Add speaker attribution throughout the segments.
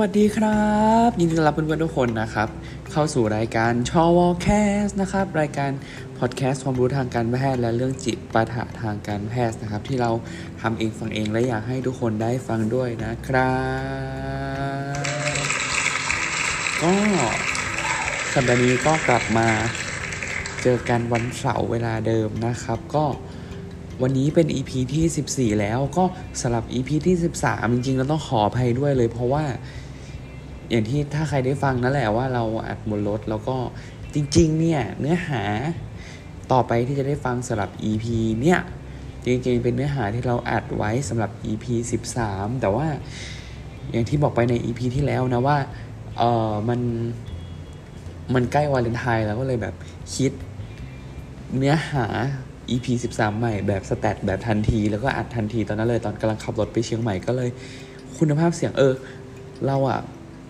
Speaker 1: สวัสดีครับ ยินดีต้อนรับเพื่อนๆทุกคนนะครับ เข้าสู่รายการชอวอแคสต์นะครับ รายการพอดแคสต์ความรู้ทางการแพทย์และเรื่องจิปาถะทางการแพทย์นะครับ ที่เราทำเองฟังเองและอยากให้ทุกคนได้ฟังด้วยนะครับก็สัปดาห์นี้ก็กลับมาเจอกันวันเสาร์เวลาเดิมนะครับ ก็วันนี้เป็น EP ที่ 14 แล้วก็สำหรับ EP ที่ 13 จริงๆเราต้องขออภัยด้วยเลยเพราะว่า อย่างที่ถ้าใครได้ฟังนั่นแหละว่าเราอัดบนรถแล้วก็จริง ๆ เนี่ย เนื้อหาต่อไปที่จะได้ฟังสำหรับ EP เนี่ย จริง ๆ เป็นเนื้อหาที่เราอัดไว้สำหรับ EP 13 แต่ว่าอย่างที่บอกไปใน EP ที่แล้วนะว่าเออมันมันใกล้วาเลนไทน์แล้วก็เลยแบบคิดเนื้อหา EP 13 ใหม่แบบสแตทแบบทันที แล้วก็อัดทันทีตอนนั้นเลยตอนกำลังขับรถไปเชียงใหม่ก็เลย คุณภาพเสียงเออ เราอะ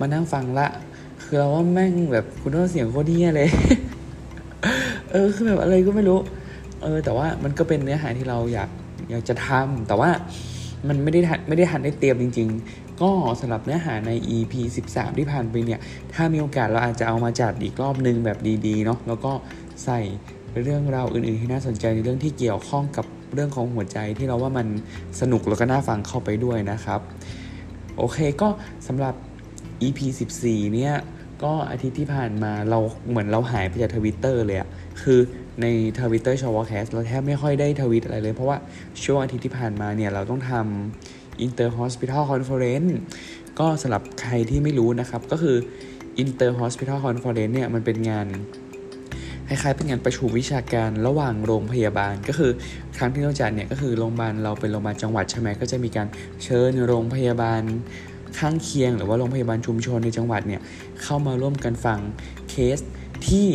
Speaker 1: มานั่งฟังละ คือเราว่าแม่งแบบคุณภาพเสียงโคตรเฮี้ยเลย เออคือแบบอะไรก็ไม่รู้ เออ แต่ว่ามันก็เป็นเนื้อหาที่เราอยากอยากจะทำแต่ว่ามันไม่ได้ไม่ได้ทันได้เตรียมจริง ๆ ก็สำหรับเนื้อหาใน EP 13 ที่ผ่านไปเนี่ย ถ้ามีโอกาสเราอาจจะเอามาจัดอีกรอบนึงแบบดีๆเนาะแล้วก็ใส่เรื่องราวอื่นๆที่น่าสนใจในเรื่องที่เกี่ยวข้องกับเรื่องของหัวใจที่เราว่ามันสนุกแล้วก็น่าฟังเข้าไปด้วยนะครับ โอเคก็สำหรับ EP 14 เนี่ย ก็อาทิตย์ที่ผ่านมาเราเหมือนเราหายไปจากทวิตเตอร์เลยอะคือในทวิตเตอร์ชอวอแคสต์เราแทบไม่ค่อยได้ทวีตอะไรเลย เพราะว่าช่วงอาทิตย์ที่ผ่านมาเนี่ย เราต้องทำ Inter Hospital Conference ก็สำหรับใครที่ไม่รู้นะครับ ก็คือ Inter Hospital Conference เนี่ย มันเป็นงานคล้ายๆเป็นงานประชุมวิชาการระหว่างโรงพยาบาลก็คือครั้งที่เราจัดเนี่ยก็คือโรงพยาบาลเราเป็นโรงพยาบาลจังหวัดใช่ไหมก็จะมีการเชิญโรงพยาบาล ข้างเคียง หรือว่าโรงพยาบาลชุมชนในจังหวัดเนี่ยเข้ามาร่วมกันฟังเคสที่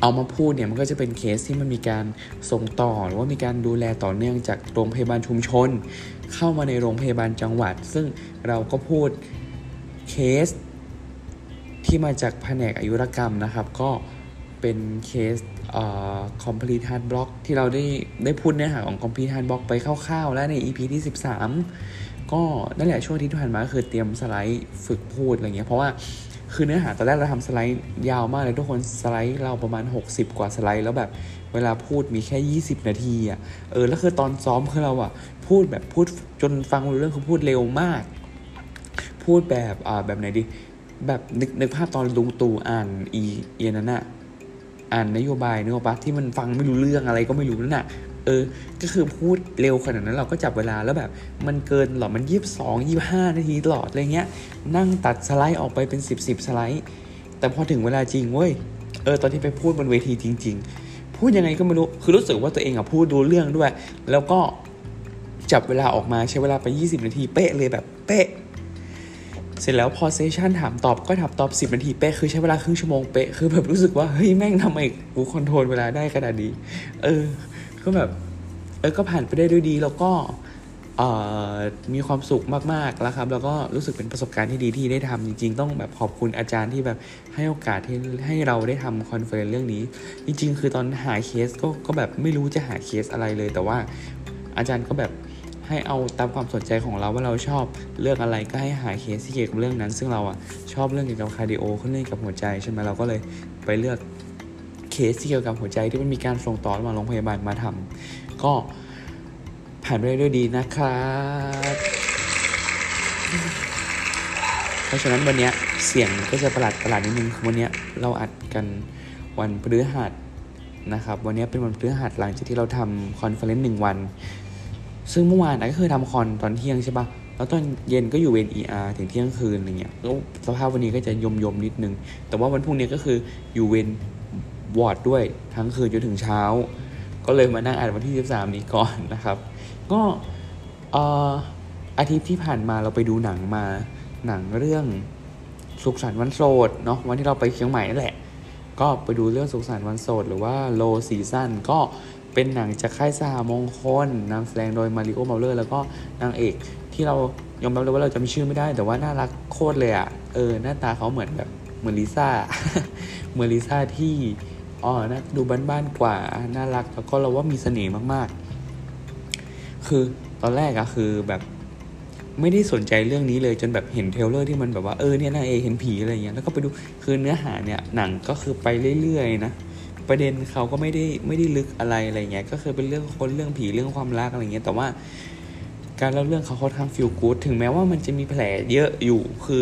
Speaker 1: เอามาพูดเนี่ยมันก็จะเป็นเคสที่มันมีการส่งต่อ หรือว่ามีการดูแลต่อเนื่องจากโรงพยาบาลชุมชน เข้ามาในโรงพยาบาลจังหวัด ซึ่งเราก็พูดเคสที่มาจากแผนกอายุรกรรมนะครับ ก็เป็นเคสเอ่อ complete heart block ที่เราได้ได้พูดเนื้อหาของ complete heart block ไปคร่าวๆ แล้วใน EP ที่ 13 ก็นั่นแหละช่วงที่ผ่านมาคือเตรียมสไลด์ฝึกพูดอะไรเงี้ยเพราะว่าคือเนื้อหาตอนแรกเราทำสไลด์ยาวมากเลยทุกคนสไลด์เราประมาณ 60 กว่าสไลด์แล้วแบบเวลาพูดมีแค่ 20 นาทีอะเออแล้วคือตอนซ้อมคือเราอะพูดแบบพูดจนฟังรู้เรื่องคือพูดเร็วมาก พูดแบบอ่าแบบไหนดีแบบนึกนึกภาพตอนลุงตู่อ่านอีเอียนั้นอะอ่านนโยบายนึกออกปะที่มันฟังไม่รู้เรื่องอะไรก็ไม่รู้นั่นน่ะ เออ ก็คือพูดเร็วขนาดนั้นเราก็จับเวลาแล้วแบบ มันเกินหรอ มันยี่สิบสองยี่ห้านาทีตลอดอะไรเงี้ย นั่งตัดสไลด์ออกไปเป็นสิบสิบสไลด์ แต่พอถึงเวลาจริงเว้ย เออ ตอนที่ไปพูดบนเวทีจริง ๆ พูดยังไงก็ไม่รู้ คือรู้สึกว่าตัวเองอะพูดรู้เรื่องด้วย แล้วก็จับเวลาออกมาใช้เวลาไป 20 นาทีเป๊ะเลยแบบเป๊ะ เสร็จแล้วพอ session ถามตอบก็ถามตอบ 10 นาทีเป๊ะคือใช้เวลาครึ่งชั่วโมงเป๊ะคือแบบรู้สึกว่าเฮ้ยแม่งทำไมกู control เวลาได้ขนาดนี้ เออ ก็แบบเออก็ผ่านไปได้ด้วยดี แล้วก็เออมีความสุขมากๆแล้วครับ แล้วก็รู้สึกเป็นประสบการณ์ที่ดีที่ได้ทำจริง ๆ ต้องแบบขอบคุณอาจารย์ที่แบบให้โอกาสที่ให้เราได้ทำ conference เรื่องนี้ จริง ๆ คือตอนหาเคสก็ก็แบบไม่รู้จะหาเคสอะไรเลย แต่ว่าอาจารย์ก็แบบให้เอาตามความสนใจของเราว่าเราชอบเรื่องอะไรก็ให้หาเคสที่เกี่ยวกับเรื่องนั้น ซึ่งเราอะชอบเรื่องเกี่ยวกับ cardio เรื่องเกี่ยวกับหัวใจใช่ไหมเราก็เลยไปเลือก เคสที่เกี่ยวกับหัวใจที่มันมีการส่งต่อระหว่างโรงพยาบาลมาทำก็ผ่านไปได้ด้วยดีนะครับเพราะฉะนั้นวันนี้เสียงก็จะประหลาดประหลาดนิดนึงคือวันนี้เราอัดกันวันพฤหัสนะครับวันนี้เป็นวันพฤหัสหลังจากที่เราทำคอนเฟอเรนซ์หนึ่งวัน ซึ่งเมื่อวานก็คือทำคอนตอนเที่ยงใช่ปะแล้วตอนเย็นก็อยู่เวร ER ถึงเที่ยงคืนอะไรเงี้ยแล้วสภาพวันนี้ก็จะยมยมนิดนึง แต่ว่าวันพรุ่งนี้ก็คืออยู่เวร วอร์ดด้วยทั้งคืนจนถึงเช้า ก็เลยมานั่งอัดวันที่ 13 นี้ก่อนนะครับ ก็อาทิตย์ที่ผ่านมาเราไปดูหนังมาหนังเรื่องสุขสันต์วันโสดเนาะวันที่เราไปเชียงใหม่นั่นแหละ ก็ไปดูเรื่องสุขสันต์วันโสดหรือว่า Low Season ก็เป็นหนังจากค่ายสหมงคลนำแสดงโดยมาริโอ้เมาเร่อแล้วก็นางเอกที่เรายอมรับเลยว่าเราจะมีชื่อไม่ได้ แต่ว่าน่ารักโคตรเลยอะ่ะเออหน้าตาเขาเหมือนแบบเหมือนลิซ่าเหมือนลิซ่าที่ อ๋อนะดูบ้านๆกว่าน่ารักแล้วก็เราว่ามีเสน่ห์มากๆ คือตอนแรกอะคือแบบไม่ได้สนใจเรื่องนี้เลยจนแบบเห็นเทเลอร์ที่มันแบบว่าเออเนี่ยนางเอกเห็นผีอะไรเงี้ยแล้วก็ไปดูคือเนื้อหาเนี่ยหนังก็คือไปเรื่อยๆนะประเด็นเขาก็ไม่ได้ไม่ได้ลึกอะไรอะไรเงี้ยก็คือเป็นเรื่องคนเรื่องผีเรื่องความรักอะไรเงี้ยแต่ว่า การเล่าเรื่องเขาเขาทำ feel good ถึงแม้ว่ามันจะมีแผลเยอะอยู่ คือ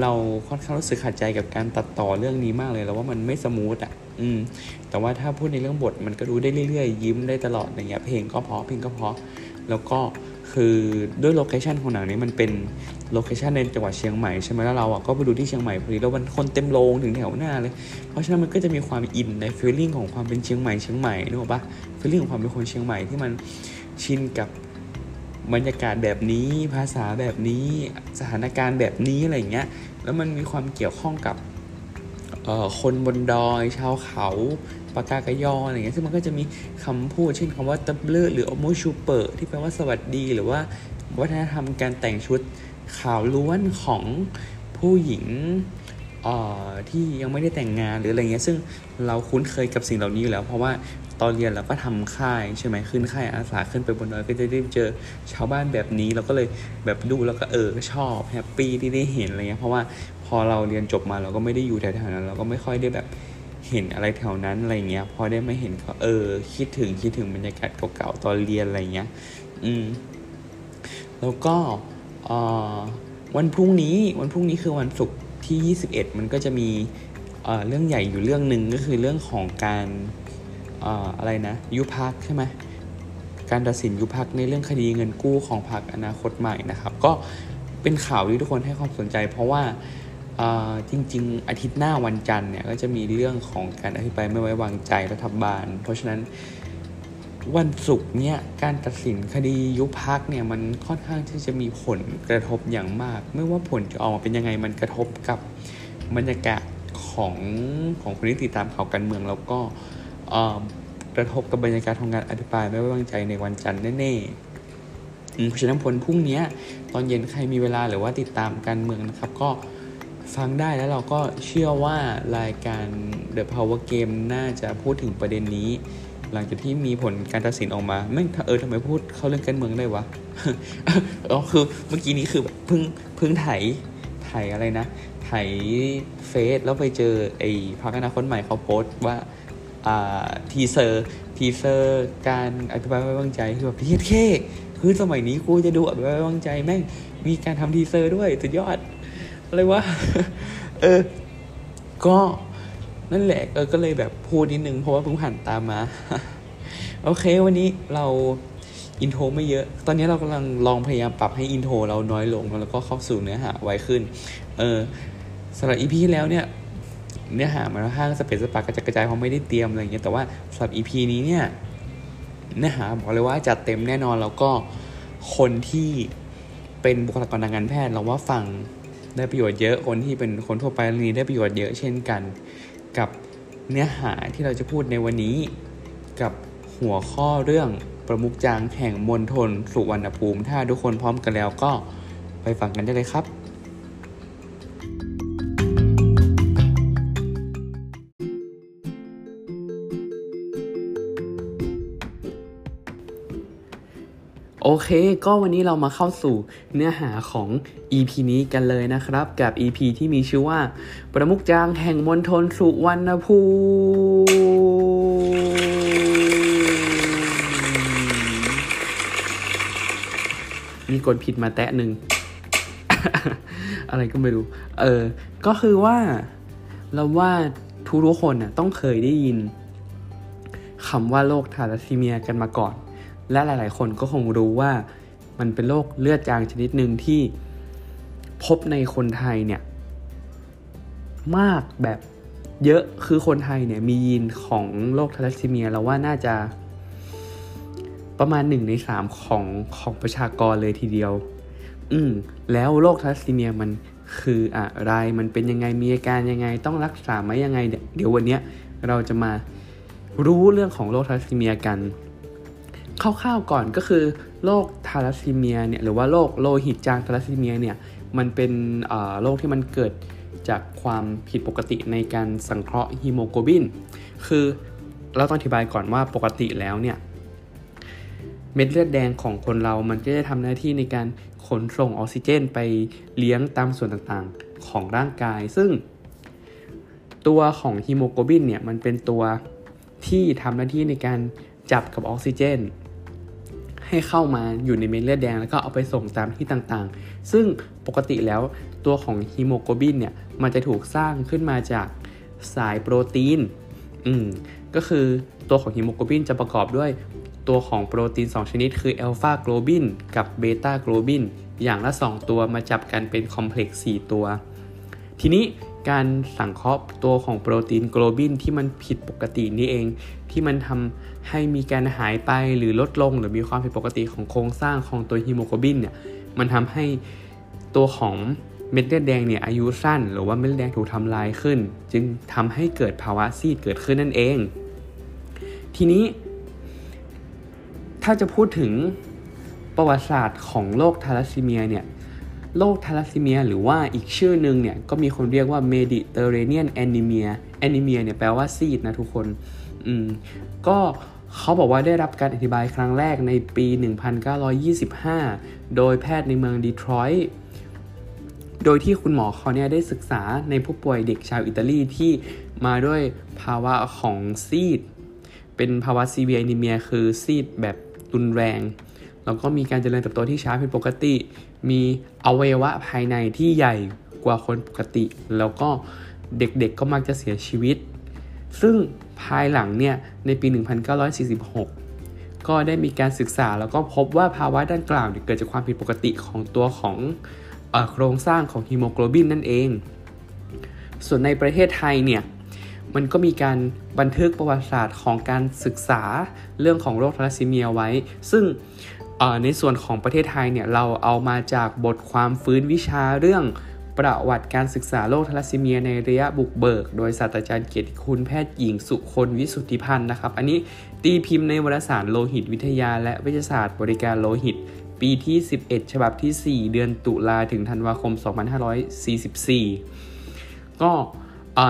Speaker 1: เราค่อนข้างรู้สึกขัดใจกับการตัดต่อเรื่องนี้มากเลย แล้วว่ามันไม่ smooth อะ อืม แต่ว่าถ้าพูดในเรื่องบทมันก็ดูได้เรื่อยๆ ยิ้มได้ตลอดอย่างเงี้ย เพลงก็เพราะเพลงก็เพราะแล้วก็คือด้วย location ของหนังนี้มันเป็น location ในจังหวัดเชียงใหม่ใช่ไหมแล้วเราอะก็ไปดูที่เชียงใหม่พอดีแล้วมันคนเต็มโรงถึงแถวหน้าเลย เพราะฉะนั้นมันก็จะมีความ in ใน feeling ของความเป็นเชียงใหม่เชียงใหม่นึกออกปะfeeling ของความเป็นคนเชียงใหม่ที่มันชินกับ บรรยากาศแบบนี้ภาษาแบบนี้สถานการณ์แบบนี้อะไรเงี้ยแล้วมันมีความเกี่ยวข้องกับคนบนดอยชาวเขาปกาเกอะญออะไรเงี้ยซึ่งมันก็จะมีคำพูดเช่นคำว่าตับเลือหรือโอมื่อโชเปอที่แปลว่าสวัสดี หรือว่าวัฒนธรรมการแต่งชุดขาวล้วนของผู้หญิงที่ยังไม่ได้แต่งงานหรืออะไรเงี้ยซึ่งเราคุ้นเคยกับสิ่งเหล่านี้อยู่แล้ว เพราะว่า ตอนเรียนเราก็ทำค่ายใช่ไหมขึ้นค่ายอาสาขึ้นไปบนดอยก็จะได้เจอชาวบ้านแบบนี้เราก็เลยแบบดูแล้วก็เออชอบแฮปปี้ที่ได้เห็นอะไรเงี้ยเพราะว่าพอเราเรียนจบมาเราก็ไม่ได้อยู่แถวๆนั้น เราก็ไม่ค่อยได้แบบเห็นอะไรแถวนั้นอะไรเงี้ยพอได้ไม่เห็นก็เออ คิดถึงคิดถึงบรรยากาศเก่าๆตอนเรียนอะไรเงี้ยอืมแล้วก็วันพรุ่งนี้วันพรุ่งนี้คือวันศุกร์ที่ 21 มันก็จะมีเรื่องใหญ่อยู่เรื่องหนึ่งก็คือเรื่องของการ อะไรนะยุพักใช่ไหมการตัดสินยุพักในเรื่องคดีเงินกู้ของพรรคอนาคตใหม่นะครับ ก็เป็นข่าวที่ทุกคนให้ความสนใจ เพราะว่าจริง ๆ อาทิตย์หน้าวันจันทร์เนี่ยก็จะมีเรื่องของการอภิปรายไม่ไว้วางใจรัฐบาล เพราะฉะนั้นวันศุกร์เนี่ยการตัดสินคดียุบพักเนี่ยมันค่อนข้างที่จะมีผลกระทบอย่างมาก ไม่ว่าผลจะออกมาเป็นยังไงมันกระทบกับบรรยากาศของของคนที่ติดตามข่าวการเมืองแล้วก็ กระทบกับบรรยากาศของการอภิปรายไม่ไว้วางใจในวันจันทร์แน่ๆเพราะฉะนั้นผลพรุ่งนี้ตอนเย็นใครมีเวลาหรือว่าติดตามการเมืองนะครับ ก็ฟังได้แล้วเราก็เชื่อว่ารายการ The Power Game น่าจะพูดถึงประเด็นนี้ หลังจากที่มีผลการตัดสินออกมาไม่เออทำไมพูดเข้าเรื่องการเมืองได้วะอ๋อคือเมื่อกี้นี้คือเพิ่งเพิ่งไถไถอะไรนะไถเฟซแล้วไปเจอไอ้พรรคอนาคตใหม่เขาโพสต์ว่า teaser teaser การอภิปรายไม่วางใจคือแบบเทียเท่คือสมัยนี้กูจะดูอภิปรายไม่วางใจแม่งมีการทำ teaser ด้วยสุดยอดอะไรวะเออ ก็นั่นแหละเออก็เลยแบบพูดนิดนึงเพราะว่าเพิ่งผ่านตามา โอเค วันนี้เรา intro ไม่เยอะ ตอนนี้เรากำลังลองพยายามปรับให้ intro เราน้อยลง แล้วก็เข้าสู่เนื้อหาไวขึ้น เออสำหรับ EP ที่แล้วเนี่ย เนื้อหามันค่อนข้างสะเปะสะปะกระจัดกระจายเพราะไม่ได้เตรียมอะไรอย่างเงี้ยแต่ว่าสำหรับ EP นี้เนี่ยเนื้อหาบอกเลยว่าจัดเต็มแน่นอนแล้วก็คนที่เป็นบุคลากรทางการแพทย์เราว่าฟังได้ประโยชน์เยอะคนที่เป็นคนทั่วไปนี้ได้ประโยชน์เยอะเช่นกัน กับเนื้อหาที่เราจะพูดในวันนี้ กับหัวข้อเรื่องประมุกจางแห่งมณฑลสุวรรณภูมิ ถ้าทุกคนพร้อมกันแล้วก็ไปฟังกันได้เลยครับ โอเค ก็วันนี้เรามาเข้าสู่เนื้อหาของ EP นี้กันเลยนะครับ กับ EP ที่มีชื่อว่า ประมุกจางแห่งมณฑลสุวรรณภูมิมีกดผิดมาแตะหนึ่ง อะไรก็ไม่รู้ เออ ก็คือว่า เราว่าทุกทุกคนน่ะต้องเคยได้ยินคำว่าโรคทาลัสซีเมียกันมาก่อน และหลาย ๆ คนก็คงรู้ว่ามันเป็นโรคเลือดจางชนิดหนึ่งที่พบในคนไทยเนี่ยมากแบบเยอะคือคนไทยเนี่ยมียีนของโรคทาลัสซีเมียเราว่าน่าจะประมาณหนึ่งในสามของของประชากรเลยทีเดียว อืมแล้วโรคทาลัสซีเมียมันคืออะไร มันเป็นยังไง มีอาการยังไง ต้องรักษาไหมยังไง เดี๋ยววันนี้เราจะมารู้เรื่องของโรคทาลัสซีเมียกัน คร่าวๆก่อนก็คือโรคทาลัสซีเมียเนี่ยหรือว่าโรคโลหิตจางทาลัสซีเมียเนี่ยมันเป็นโรคที่มันเกิดจากความผิดปกติในการสังเคราะห์ฮีโมโกลบิน คือเราต้องอธิบายก่อนว่าปกติแล้วเนี่ยเม็ดเลือดแดงของคนเรามันก็จะทำหน้าที่ในการขนส่งออกซิเจนไปเลี้ยงตามส่วนต่างๆของร่างกาย ซึ่งตัวของฮีโมโกลบินเนี่ยมันเป็นตัวที่ทำหน้าที่ในการจับกับออกซิเจน ให้เข้ามาอยู่ในเม็ดเลือดแดง แล้วก็เอาไปส่งตามที่ต่างๆ ซึ่งปกติแล้วตัวของฮีโมโกลบินเนี่ยมันจะถูกสร้างขึ้นมาจากสายโปรตีน อืม ก็คือตัวของฮีโมโกลบินจะประกอบด้วยตัวของโปรตีน 2 ชนิด คือ alpha globinกับ beta globin อย่างละ 2 ตัวมาจับกันเป็น complex 4ตัว ทีนี้การสังเคราะห์ตัวของโปรตีน globin ที่มันผิดปกตินี่เอง ที่มันทำ ให้มีการหายไปหรือลดลง หรือมีความผิดปกติของโครงสร้างของตัวฮีโมโกลบินเนี่ยมันทำให้ตัวของเม็ดเลือดแดงเนี่ยอายุสั้น หรือว่าเม็ดเลือดแดงถูกทำลายขึ้น จึงทำให้เกิดภาวะซีดเกิดขึ้นนั่นเอง ทีนี้ ถ้าจะพูดถึงประวัติศาสตร์ของโรคทาลัสซีเมียเนี่ยโรคทาลัสซีเมีย หรือว่าอีกชื่อหนึ่งเนี่ยก็มีคนเรียกว่า Mediterranean anemia anemia เนี่ยแปลว่าซีดนะทุกคนอืมก็เขาบอกว่าได้รับการอธิบายครั้งแรกในปี 1925 โดยแพทย์ในเมืองดีทรอยต์โดยที่คุณหมอเขาเนี่ยได้ศึกษาในผู้ป่วยเด็กชาวอิตาลีที่มาด้วยภาวะของซีด เป็นภาวะซีเวียนิเมียคือซีดแบบรุนแรง แล้วก็มีการเจริญเติบโตที่ช้าผิดปกติ มีอวัยวะภายในที่ใหญ่กว่าคนปกติ แล้วก็เด็กๆกก็มักจะเสียชีวิต ซึ่ง ภายหลังเนี่ยในปี 1946 ก็ได้มีการศึกษาแล้วก็พบว่าภาวะดังกล่าวเกิดจากความผิดปกติของตัวของโครงสร้างของฮีโมโกลบินนั่นเอง ส่วนในประเทศไทยเนี่ยมันก็มีการบันทึกประวัติศาสตร์ของการศึกษาเรื่องของโรคทาลัสซีเมียไว้ ซึ่งในส่วนของประเทศไทยเนี่ยเราเอามาจากบทความฟื้นวิชาเรื่อง ประวัติการศึกษาโรคทาลัสซีเมียในระยะบุกเบิก โดยศาสตราจารย์เกียรติคุณแพทย์หญิงสุคนวิสุทธิพันธ์นะครับ อันนี้ตีพิมพ์ในวารสารโลหิตวิทยา และวิทยาศาสตร์บริการโลหิต ปีที่ 11 ฉบับที่ 4 เดือนตุลาถึงธันวาคม 2544 ก็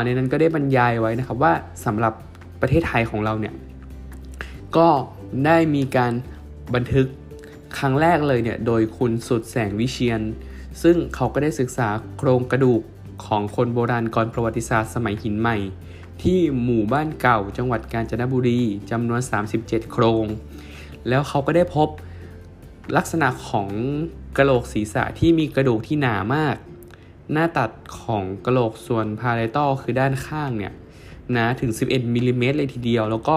Speaker 1: ในนั้นก็ได้บรรยายไว้นะครับว่าสำหรับประเทศไทยของเราเนี่ย ก็ได้มีการบันทึกครั้งแรกเลยเนี่ย โดยคุณสุดแสงวิเชียน ซึ่งเขาก็ได้ศึกษาโครงกระดูกของคนโบราณก่อนประวัติศาสตร์สมัยหินใหม่ ที่หมู่บ้านเก่าจังหวัดกาญจนบุรีจำนวน 37 โครง แล้วเขาก็ได้พบลักษณะของกระโหลกศีรษะที่มีกระดูกที่หนามาก หน้าตัดของกระโหลกส่วนพาราตอคือด้านข้างเนี่ยหนาถึง 11มิลิเมตรเลยทีเดียว แล้วก็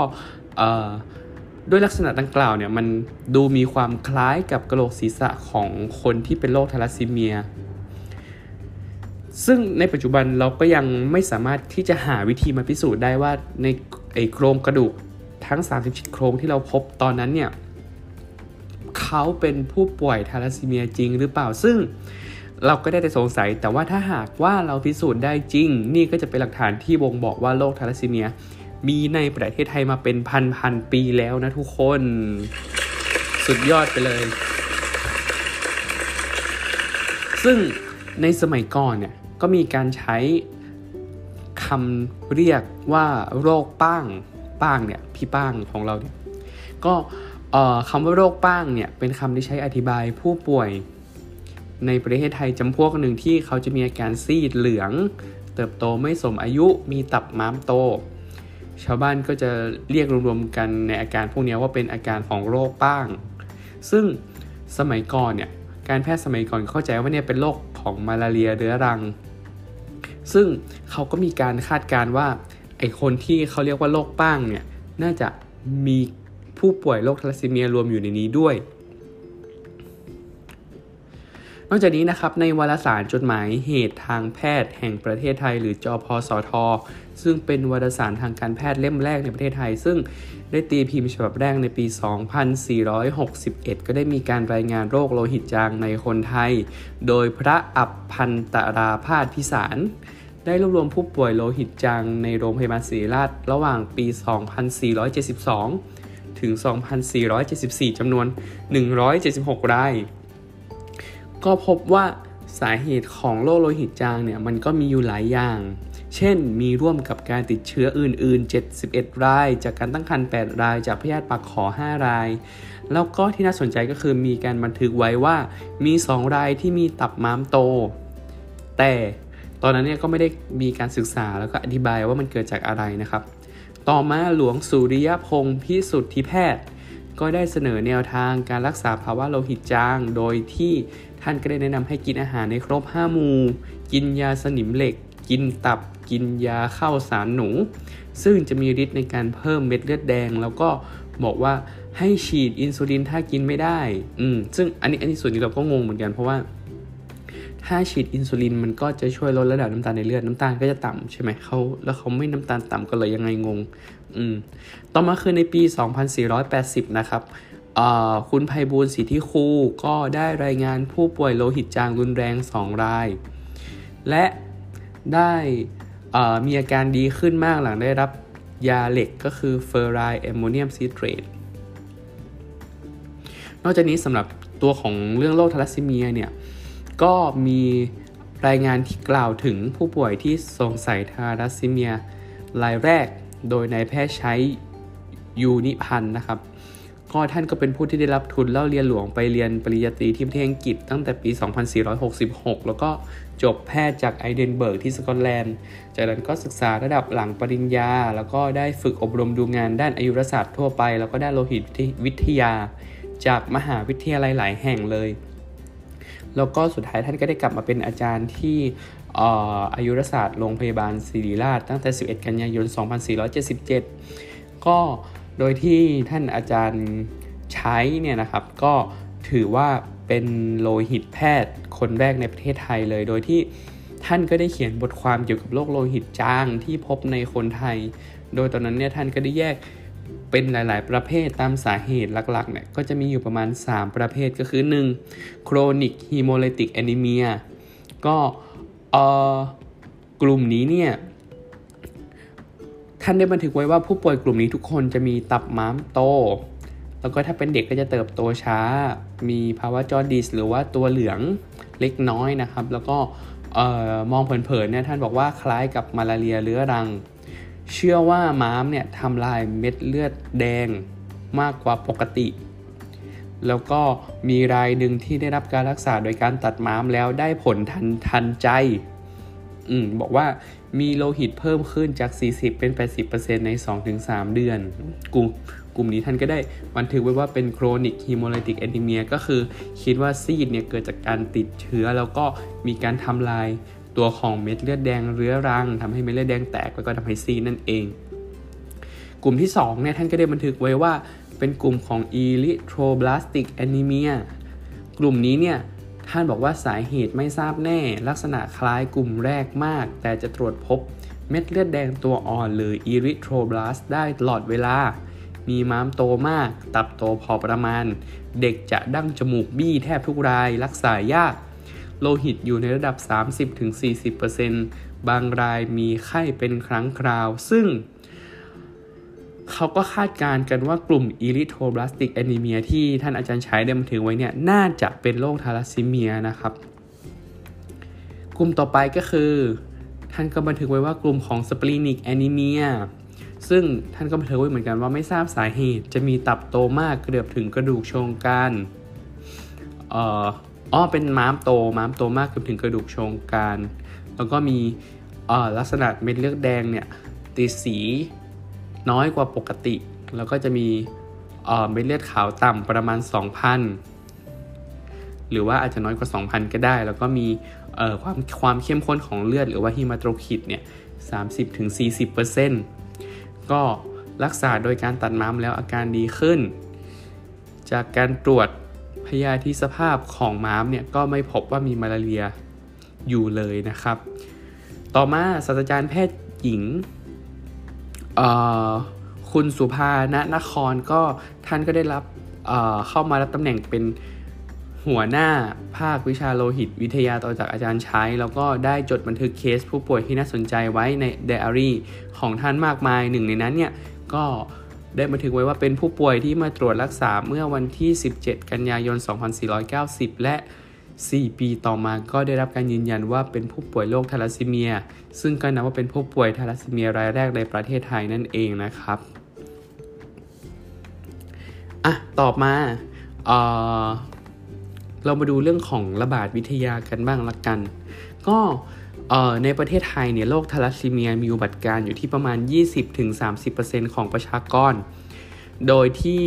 Speaker 1: ด้วยลักษณะดังกล่าวเนี่ยมันดูมีความคล้ายกับกระโหลกศีรษะของคนที่เป็นโรคทาลัสซีเมีย ซึ่งในปัจจุบันเราก็ยังไม่สามารถที่จะหาวิธีมาพิสูจน์ได้ว่าในไอโครงกระดูกทั้ง37โครงที่เราพบตอนนั้นเนี่ยเขาเป็นผู้ป่วยทาลัสซีเมียจริงหรือเปล่า ซึ่งเราก็ได้แต่สงสัย แต่ว่าถ้าหากว่าเราพิสูจน์ได้จริง นี่ก็จะเป็นหลักฐานที่บ่งบอกว่าโรคทาลัสซีเมีย มีในประเทศไทยมาเป็นพันพันปีแล้วนะทุกคน สุดยอดไปเลย ซึ่งในสมัยก่อนเนี่ยก็มีการใช้คำเรียกว่าโรคป้างป้างเนี่ยพี่ป้างของเราเนี่ยก็คำว่าโรคป้างเนี่ยเป็นคำที่ใช้อธิบายผู้ป่วยในประเทศไทยจำพวกหนึ่งที่เขาจะมีอาการซีดเหลือง เติบโตไม่สมอายุมีตับม้ามโต ชาวบ้านก็จะเรียกรวมๆกันในอาการพวกนี้ว่าเป็นอาการของโรคป้าง ซึ่งสมัยก่อนเนี่ยการแพทย์สมัยก่อนเข้าใจว่าเนี่ยเป็นโรคของมาลาเรียเรื้อรัง ซึ่งเขาก็มีการคาดการว่าไอคนที่เขาเรียกว่าโรคป้างเนี่ยน่าจะมีผู้ป่วยโรคทาลัสซีเมียรวมอยู่ในนี้ด้วย นอกจากนี้นะครับในวารสารจดหมายเหตุทางแพทย์แห่งประเทศไทย หรือจอพสท ซึ่งเป็นวารสารทางการแพทย์เล่มแรกในประเทศไทย ซึ่งได้ตีพิมพ์ฉบับแรกในปี 2461 ก็ได้มีการรายงานโรคโลหิตจางในคนไทย โดยพระอับพันตราพาธพิสาร ได้รวบรวมผู้ป่วยโลหิตจางในโรงพยาบาลศิริราชระหว่างปี 2472 ถึง 2,474จำนวน 176 ราย ก็พบว่าสาเหตุของโรคโลหิตจางเนี่ยมันก็มีอยู่หลายอย่าง เช่น มีร่วมกับการติดเชื้ออื่น ๆ 71 ราย จากการตั้งครรภ์8ราย จากพยาธิปากขอ 5 ราย แล้วก็ที่น่าสนใจก็คือมีการบันทึกไว้ว่ามี 2 รายที่มีตับม้ามโต แต่ตอนนั้นเนี่ยก็ไม่ได้มีการศึกษาแล้วก็อธิบายว่ามันเกิดจากอะไรนะครับ ต่อมาหลวงสุริยพงศ์พิสุทธิแพทย์ ก็ได้เสนอแนวทางการรักษาภาวะโลหิตจาง โดยที่ท่านก็ได้แนะนำให้กินอาหารในครบ 5 หมู่ กินยาสนิมเหล็ก กินตับ กินยาเข้าสารหนู ซึ่งจะมีฤทธิ์ในการเพิ่มเม็ดเลือดแดง แล้วก็บอกว่าให้ฉีดอินซูลินถ้ากินไม่ได้ อืม ซึ่งอันนี้อันนี้ส่วนนี้เราก็งงเหมือนกันเพราะว่า ถ้าฉีดอินซูลินมันก็จะช่วยลดระดับน้ำตาลในเลือดน้ำตาลก็จะต่ำใช่ไหมเขาแล้วเขาไม่น้ำตาลต่ำก็เลยยังไงงง อืม ต่อมาคือในปี 2480 นะครับคุณภัยบูลสิทธิคูก็ได้รายงานผู้ป่วยโลหิตจางรุนแรง 2 ราย และได้ มีอาการดีขึ้นมากหลังได้รับยาเหล็กก็คือเฟอร์ไรแอมโมเนียมซิเตรตนอกจากนี้สำหรับตัวของเรื่องโรคทาลัสซีเมียเนี่ยก็มีรายงานที่กล่าวถึงผู้ป่วยที่สงสัยทาลัสซีเมียรายแรกโดยนายแพทย์ใช้ยูนิพันธ์นะครับ ก็ท่านก็เป็นผู้ที่ได้รับทุนเล่าเรียนหลวงไปเรียนปริญญาตรีที่ประเทศอังกฤษตั้งแต่ปี 2466 แล้วก็จบแพทย์จากไอเดนเบิร์กที่สกอตแลนด์ จากนั้นก็ศึกษาระดับหลังปริญญา แล้วก็ได้ฝึกอบรมดูงานด้านอายุรศาสตร์ทั่วไป แล้วก็ด้านโลหิตวิทยา จากมหาวิทยาลัยหลายแห่งเลย แล้วก็สุดท้ายท่านก็ได้กลับมาเป็นอาจารย์ที่อายุรศาสตร์โรงพยาบาลศิริราชตั้งแต่ 11 กันยายน 2477 ก็ โดยที่ท่านอาจารย์ใช้เนี่ยนะครับ ก็ถือว่าเป็นโลหิตแพทย์คนแรกในประเทศไทยเลย โดยที่ท่านก็ได้เขียนบทความเกี่ยวกับโรคโลหิตจางที่พบในคนไทย โดยตอนนั้นเนี่ยท่านก็ได้แยกเป็นหลาย ๆ ประเภทตามสาเหตุหลัก ๆ เนี่ย ก็จะมีอยู่ประมาณ 3 ประเภทก็คือ 1. chronic hemolytic anemia ก็เอ่อกลุ่มนี้เนี่ย ท่านได้บันทึกไว้ว่าผู้ป่วยกลุ่มนี้ทุกคนจะมีตับม้ามโต แล้วก็ถ้าเป็นเด็กก็จะเติบโตช้า มีภาวะจอดิส หรือว่าตัวเหลืองเล็กน้อยนะครับ แล้วก็มองเผินๆเนี่ยท่านบอกว่าคล้ายกับมาลาเรียเรื้อรัง เชื่อว่าม้ามเนี่ยทำลายเม็ดเลือดแดงมากกว่าปกติ แล้วก็มีรายหนึ่งที่ได้รับการรักษาโดยการตัดม้ามแล้วได้ผลทันทันใจ อืมบอกว่า มีโลหิตเพิ่มขึ้นจาก 40 เป็น 80%ใน 2-3 เดือน กลุ่มกลุ่มนี้ท่านก็ได้บันทึกไว้ว่าเป็น chronic hemolytic anemia ก็คือคิดว่าซีดเนี่ยเกิดจากการติดเชื้อแล้วก็มีการทำลายตัวของเม็ดเลือดแดงเรื้อรังทำให้เม็ดเลือดแดงแตกแล้วก็ทำให้ซีดนั่นเอง กลุ่มที่2เนี่ยท่านก็ได้บันทึกไว้ว่าเป็นกลุ่มของ erythroblastic anemia กลุ่มนี้เนี่ย ท่านบอกว่าสาเหตุไม่ทราบแน่ ลักษณะคล้ายกลุ่มแรกมาก แต่จะตรวจพบเม็ดเลือดแดงตัวอ่อนหรืออีริโทรบลาสได้ตลอดเวลา มีม้ามโตมาก ตับโตพอประมาณ เด็กจะดั้งจมูกบี้แทบทุกราย รักษายาก โลหิตอยู่ในระดับ 30-40%บางรายมีไข้เป็นครั้งคราว ซึ่ง เขาก็คาดการณ์กันว่ากลุ่ม erythroblastic anemia ที่ท่านอาจารย์ใช้ได้มาถึงไว้เนี่ยน่าจะเป็นโรคทาลัสซีเมียนะครับ กลุ่มต่อไปก็คือ ท่านก็บันทึกไว้ว่ากลุ่มของ splenic anemia ซึ่งท่านก็บันทึกไว้เหมือนกันว่าไม่ทราบสาเหตุ จะมีตับโตมากเกือบถึงกระดูกเชิงกรานเอ่ออ๋อเป็นม้ามโตม้ามโตมากเกือบถึงกระดูกเชิงกราน แล้วก็มีลักษณะเม็ดเลือดแดงเนี่ยตีสี น้อยกว่าปกติ แล้วก็จะมีเม็ดเลือดขาวต่ำประมาณ 2,000 หรือว่าอาจจะน้อยกว่า 2,000 ก็ได้ แล้วก็มีความความเข้มข้นของเลือด หรือว่าฮีมาโตรคิดเนี่ย30-40%ก็รักษาโดยการตัดม้ามแล้วอาการดีขึ้น จากการตรวจพยาธิสภาพของม้ามเนี่ยก็ไม่พบว่ามีมาลาเรียอยู่เลยนะครับ ต่อมาศาสตราจารย์แพทย์หญิง คุณสุภาณนครก็ท่านก็ได้รับเเข้ามารับตำแหน่งเป็นหัวหน้าภาควิชาโลหิตวิทยาต่อจากอาจารย์ใช้ แล้วก็ได้จดบันทึกเคสผู้ป่วยที่น่าสนใจไว้ในไดอารี่ของท่านมากมายหนึ่งในนั้นเนี่ยก็ได้บันทึกไว้ว่าเป็นผู้ป่วยที่มาตรวจรักษาเมื่อวันที่ 17 กันยายน 2490 และ 4 ปีต่อมาก็ได้รับการยืนยันว่าเป็นผู้ป่วยโรคทาลัสซีเมีย ซึ่งก็นับว่าเป็นผู้ป่วยทาลัสซีเมียรายแรกในประเทศไทยนั่นเองนะครับอะตอบมาเเรามาดูเรื่องของระบาดวิทยากันบ้างละกัน ก็ในประเทศไทยเนี่ยโรคทาลัสซีเมียมีอุบัติการอยู่ที่ประมาณ 20-30%ของประชากร โดยที่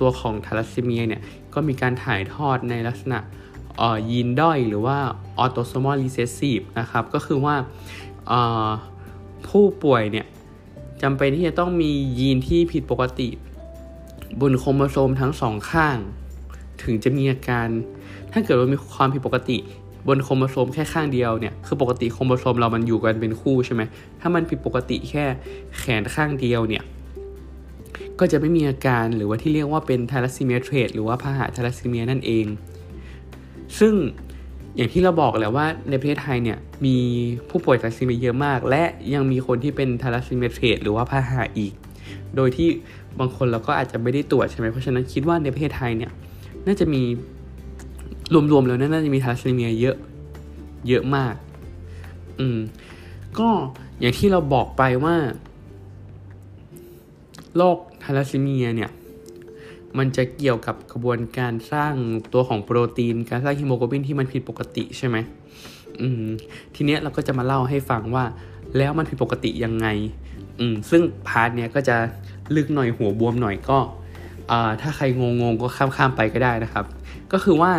Speaker 1: ตัวของทาลัสซีเมียเนี่ยก็มีการถ่ายทอดในลักษณะ ยีนด้อยหรือว่า autosomal recessive นะครับ ก็คือว่าผู้ป่วยเนี่ยจำเป็นที่จะต้องมียีนที่ผิดปกติ บนโครโมโซมทั้งสองข้าง ถึงจะมีอาการ ถ้าเกิดว่ามีความผิดปกติ บนโครโมโซมแค่ข้างเดียวเนี่ย คือปกติโครโมโซมเรามันอยู่กันเป็นคู่ใช่ไหม ถ้ามันผิดปกติแค่แขนข้างเดียวเนี่ย ก็จะไม่มีอาการหรือว่าที่เรียกว่าเป็นทาลัสซีเมีย trait หรือว่าพาหะทาลัสซีเมียนั่นเอง ซึ่งอย่างที่เราบอกแล้วว่าในประเทศไทยเนี่ยมีผู้ป่วยทาลัสซีเมียเยอะมาก และยังมีคนที่เป็นทาลัสซีเมีย trait หรือว่าพาหะอีก โดยที่บางคนเราก็อาจจะไม่ได้ตรวจใช่ไหมเพราะฉะนั้นคิดว่าในประเทศไทยเนี่ยน่าจะมีรวมๆแล้วน่าจะมีทาลัสซีเมียเยอะเยอะมาก อืม ก็อย่างที่เราบอกไปว่าโรคทาลัสซีเมียเนี่ย มันจะเกี่ยวกับกระบวนการสร้างตัวของโปรตีน การสร้างฮีโมโกลบินที่มันผิดปกติใช่ไหมอืมทีเนี้ยเราก็จะมาเล่าให้ฟังว่า แล้วมันผิดปกติยังไงอืมซึ่ง part เนี้ยก็จะลึกหน่อยหัวบวมหน่อยก็อ่าถ้าใครงงก็ข้ามๆไปก็ได้นะครับ ก็คือว่า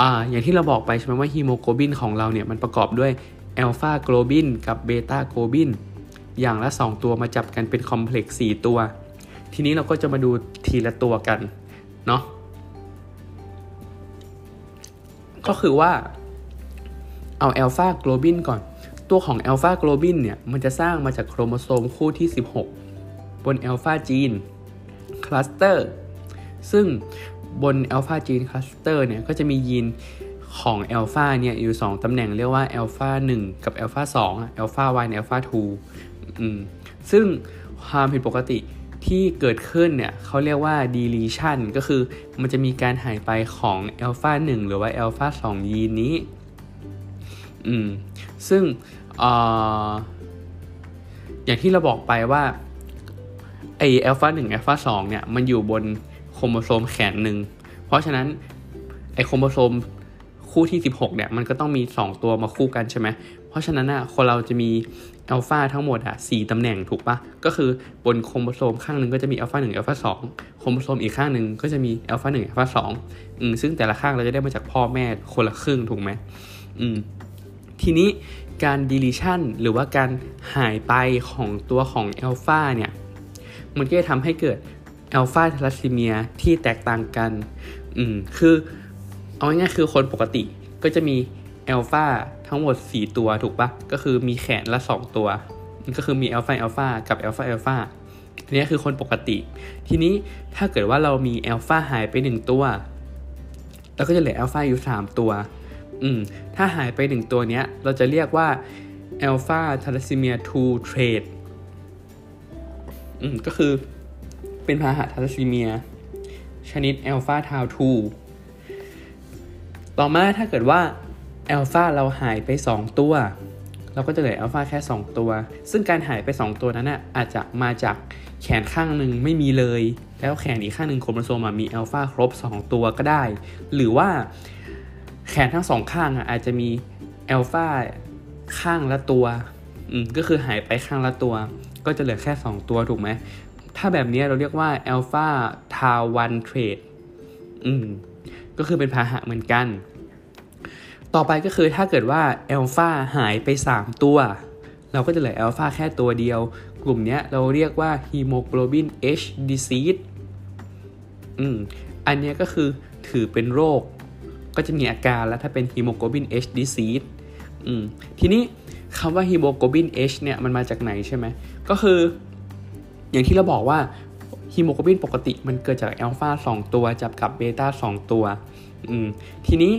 Speaker 1: อ่าอย่างที่เราบอกไปใช่ไหมว่าฮีโมโกลบินของเราเนี่ยมันประกอบด้วยแอลฟาโกลบินกับเบต้าโกลบินอย่างละ 2 ตัวมาจับกันเป็น complex 4ตัว ทีนี้เราก็จะมาดูทีละตัวกันเนาะก็คือว่าเอาอัลฟาโกลบินก่อน ตัวของอัลฟาโกลบินเนี่ย มันจะสร้างมาจากโครโมโซมคู่ที่ 16 บน alpha gene cluster ซึ่งบน alpha gene cluster เนี่ย ก็จะมียีนของอัลฟาเนี่ย อยู่ 2 ตำแหน่งเรียกว่าอลฟา1กับอลฟา2อลฟา Y อลฟา2อืมซึ่งความผิดปกติ ที่เกิดขึ้นเนี่ยเขาเรียกว่า deletion ก็คือมันจะมีการหายไปของอัลฟา1หรือว่าอัลฟา2ยีนนี้อืมซึ่งออย่างที่เราบอกไปว่าไออัลฟา1อัลฟา2เนี่ยมันอยู่บนโครโมโซมแขนหนึ่ง เพราะฉะนั้นไอโครโมโซมคู่ที่ 16เนี่ยมันก็ต้องมี 2 ตัวมาคู่กันใช่ไหมเพราะฉะนั้นอะคนเราจะมี อัลฟาทั้งหมดอะสี่ตำแหน่งถูกปะก็คือบนโครโมโซมข้างหนึ่งก็จะมีอัลฟาหนึ่งอัลฟาสองโครโมโซมอีกข้างหนึ่งก็จะมีอัลฟาหนึ่งอัลฟาสองอืมซึ่งแต่ละข้างเราจะได้มาจากพ่อแม่คนละครึ่งถูกไหมอืมทีนี้การ deletion หรือว่าการหายไปของตัวของอัลฟาเนี่ย มันก็จะทำให้เกิดอัลฟาทาลัสซีเมียที่แตกต่างกัน อืม คือ เอาง่ายๆคือคนปกติก็จะมี อัลฟาทั้งหมด 4 ตัวถูกปะก็คือมีแขนละ 2 ตัวก็คือมีอัลฟาอัลฟากับอัลฟาอัลฟาอันนี้คือคนปกติ ทีนี้ถ้าเกิดว่าเรามีอัลฟาหายไป 1 ตัวเราก็จะเหลืออัลฟาอยู่ 3 ตัว อืม ถ้าหายไป 1 ตัวเนี้ย เราจะเรียกว่าอัลฟาทาลัสซีเมีย2 trait อืม ก็คือเป็นพาหะทาลัสซีเมีย ชนิดอัลฟาทาว2ต่อมาถ้าเกิดว่า อัลฟาเราหายไป 2 ตัว เราก็จะเหลืออัลฟาแค่ 2 ตัว ซึ่งการหายไป 2 ตัวนั้นน่ะอาจจะมาจากแขนข้างหนึ่งไม่มีเลย แล้วแขนอีกข้างหนึ่งโครโมโซมมีอัลฟาครบ 2 ตัวก็ได้ หรือว่าแขนทั้งสองข้างอะอาจจะมีอัลฟาข้างละตัวอืมก็คือหายไปข้างละตัว ก็จะเหลือแค่ 2 ตัวถูกไหม ถ้าแบบนี้เราเรียกว่าอัลฟาทาวันเทรดอืมก็คือเป็นพาหะเหมือนกัน ต่อไปก็คือถ้าเกิดว่าอัลฟาหายไป 3 ตัว เราก็จะเหลืออัลฟาแค่ตัวเดียว กลุ่มนี้เราเรียกว่าฮีโมโกลบิน H disease อืมอันนี้ก็คือถือเป็นโรค ก็จะมีอาการแล้วถ้าเป็นฮีโมโกลบิน H disease อืมทีนี้คำว่าฮีโมโกลบิน H เนี่ยมันมาจากไหนใช่ไหมก็คือ อย่างที่เราบอกว่าฮีโมโกลบินปกติมันเกิดจากอัลฟา2ตัวจับกับเบต้า2ตัวอืมทีนี้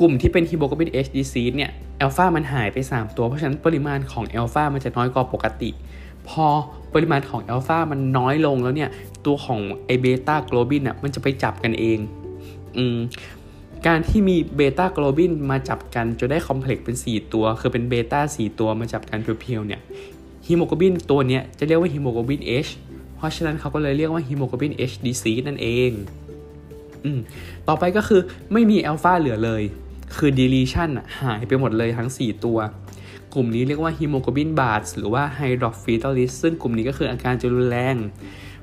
Speaker 1: กลุ่มที่เป็นฮีโมโกลบิน H disease เนี่ยอัลฟามันหายไป 3 ตัว เพราะฉะนั้นปริมาณของอัลฟามันจะน้อยกว่าปกติ พอปริมาณของอัลฟามันน้อยลงแล้วเนี่ย ตัวของไอเบต้าโกลบินอะมันจะไปจับกันเองอืมการที่มีเบต้าโกลบินมาจับกันจนได้ complex เป็น 4 ตัว คือเป็นเบต้า4ตัวมาจับกันเพียวๆเนี่ยฮีโมโกลบินตัวเนี้ยจะเรียกว่าฮีโมโกลบิน H เพราะฉะนั้นเขาก็เลยเรียกว่าฮีโมโกลบิน H disease นั่นเอง อืมต่อไปก็คือไม่มีอัลฟาเหลือเลย คือ deletion หายไปหมดเลยทั้ง 4 ตัว กลุ่มนี้เรียกว่าฮีโมโกลบิน Bart's หรือว่า hydrops fetalis ซึ่งกลุ่มนี้ก็คืออาการจะรุนแรง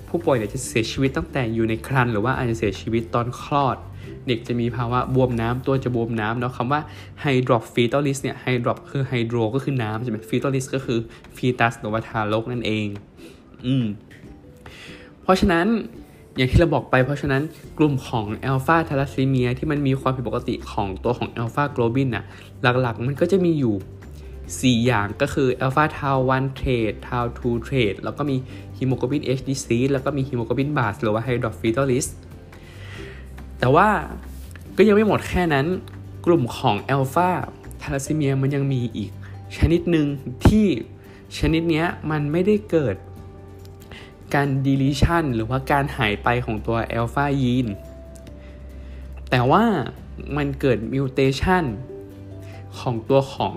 Speaker 1: ผู้ป่วยเนี่ยจะเสียชีวิตตั้งแต่อยู่ในครรภ์หรือว่าอาจจะเสียชีวิตตอนคลอด เด็กจะมีภาวะบวมน้ำตัวจะบวมน้ำเนาะคำว่า hydrops fetalis เนี่ย hydrops คือ hydro ก็คือน้ำใช่ไหม fetalis ก็คือ fetus หรือว่าทารกนั่นเอง อืมเพราะฉะนั้น อย่างที่เราบอกไปเพราะฉะนั้นกลุ่มของอัลฟาทาลัสซีเมียที่มันมีความผิดปกติของตัวของอัลฟาโกลบินน่ะหลักๆ มันก็จะมีอยู่ 4 อย่างก็คือ alpha thal 1 trait thal 2 trait แล้วก็มีฮีโมโกลบิน H disease แล้วก็มีฮีโมโกลบิน Bart's หรือว่า hydrops fetalis แต่ว่าก็ยังไม่หมดแค่นั้นกลุ่มของอัลฟาทาลัสซีเมียมันยังมีอีกชนิดหนึ่งที่ชนิดนี้มันไม่ได้เกิด การ deletion หรือว่าการหายไปของตัว alpha ยีน แต่ว่ามันเกิด mutation ของตัวของ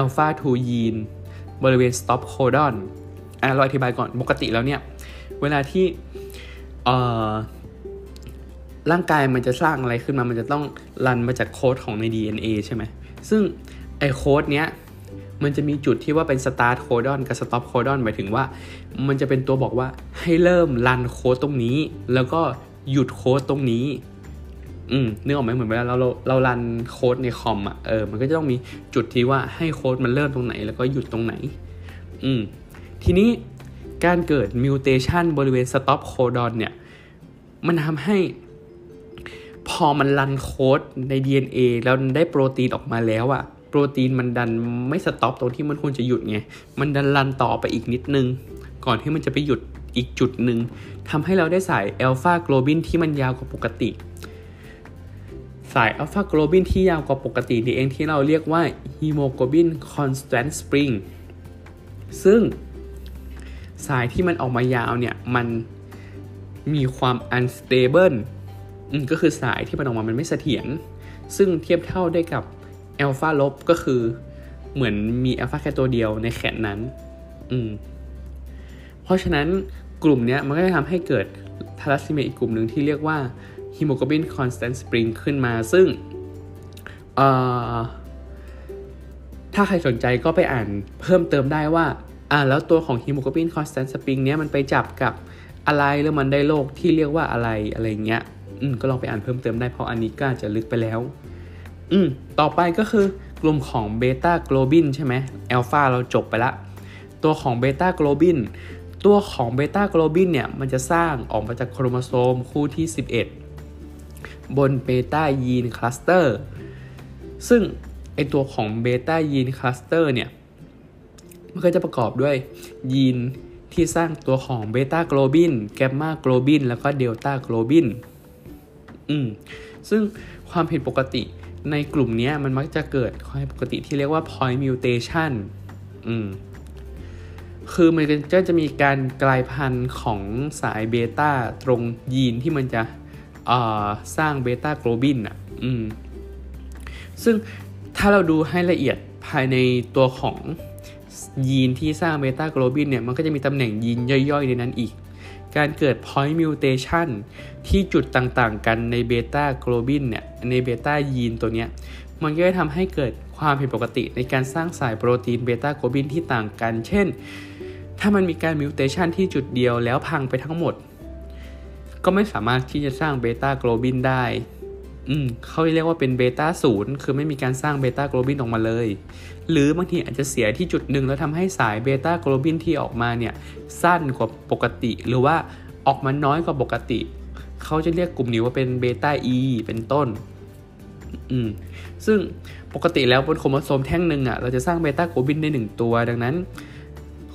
Speaker 1: alpha 2 ยีน บริเวณ stop codon อะเราอธิบายก่อนปกติแล้วเนี่ย เวลาที่ร่างกายมันจะสร้างอะไรขึ้นมา มันจะต้องรันมาจากโค้ดของใน DNA ใช่ไหม ซึ่งไอโค้ดเนี้ยมันจะมีจุดที่ว่าเป็น start codon กับ stop codon หมายถึงว่า มันจะเป็นตัวบอกว่าให้เริ่มรันโค้ดตรงนี้ แล้วก็หยุดโค้ดตรงนี้ อืมนึกออกไหมเหมือนเวลาเราเราเรารันโค้ดในคอมอะเออมันก็จะต้องมีจุดที่ว่าให้โค้ดมันเริ่มตรงไหน แล้วก็หยุดตรงไหน อืมทีนี้การเกิดมิวเทชันบริเวณ stop codon เนี่ย มันทำให้พอมัน run code ใน DNA แล้วได้โปรตีนออกมาแล้วอะโปรตีนมันดันไม่ stop ตรงที่มันควรจะหยุดไง มันดัน run ต่อไปอีกนิดนึง ก่อนที่มันจะไปหยุดอีกจุดหนึ่งทำให้เราได้สายอัลฟาโกลบินที่มันยาวกว่าปกติ สายอัลฟาโกลบินที่ยาวกว่าปกตินี่เองที่เราเรียกว่าฮีโมโกลบิน Constant Spring ซึ่งสายที่มันออกมายาวเนี่ย มันมีความ unstable ก็คือสายที่มันออกมามันไม่เสถียรซึ่งเทียบเท่าได้กับอัลฟาลบก็คือเหมือนมีอัลฟาแค่ตัวเดียวในแขนนั้น อืม เพราะฉะนั้นกลุ่มนี้มันก็จะทำให้เกิดทาลัสซีเมียอีกกลุ่มหนึ่งที่เรียกว่าฮีโมโกลบิน Constant Spring ขึ้นมา ซึ่งถ้าใครสนใจก็ไปอ่านเพิ่มเติมได้ว่าอ่าแล้วตัวของฮีโมโกลบิน Constant Spring เนี้ยมันไปจับกับอะไรแล้วมันได้โรคที่เรียกว่าอะไรอะไรเงี้ยอืมก็ลองไปอ่านเพิ่มเติมได้เพราะอันนี้ก็จะลึกไปแล้ว อืมต่อไปก็คือกลุ่มของเบต้าโกลบินใช่ไหมอัลฟาเราจบไปละ ตัวของเบต้าโกลบิน ตัวของเบต้าโกลบินเนี่ยมันจะสร้างออกมาจากโครโมโซมคู่ที่ 11 บน beta gene clusterซึ่งไอตัวของ beta gene cluster เนี่ยมันก็จะประกอบด้วยยีนที่สร้างตัวของเบต้าโกลบินแกมมาโกลบินแล้วก็เดลต้าโกลบินอืมซึ่งความผิดปกติในกลุ่มนี้มันมักจะเกิดความผิดปกติที่เรียกว่า point mutation อืม คือมันก็จะมีการกลายพันธุ์ของสายเบต้าตรงยีนที่มันจะสร้างเบต้าโกลบินอะอืมซึ่งถ้าเราดูให้ละเอียดภายในตัวของยีนที่สร้างเบต้าโกลบินเนี่ย มันก็จะมีตำแหน่งยีนย่อยๆ ในนั้นอีก การเกิด point mutation ที่จุดต่างๆ กันในเบต้าโกลบินเนี่ย ในเบต้ายีนตัวเนี้ย มันก็จะทำให้เกิดความผิดปกติในการสร้างสายโปรตีนเบต้าโกลบินที่ต่างกัน เช่น ถ้ามันมีการ mutation ที่จุดเดียวแล้วพังไปทั้งหมด ก็ไม่สามารถที่จะสร้างเบต้าโกลบินได้ อืมเขาเรียกว่าเป็นเบต้าศูนย์คือไม่มีการสร้างเบต้าโกลบินออกมาเลย หรือบางทีอาจจะเสียที่จุดหนึ่งแล้วทำให้สายเบต้าโกลบินที่ออกมาเนี่ยสั้นกว่าปกติ หรือว่าออกมาน้อยกว่าปกติ เขาจะเรียกกลุ่มนี้ว่าเป็นเบต้า E เป็นต้นอืมซึ่งปกติแล้วบนโครโมโซมแท่งหนึ่งอะเราจะสร้างเบต้าโกลบินได้หนึ่งตัว ดังนั้น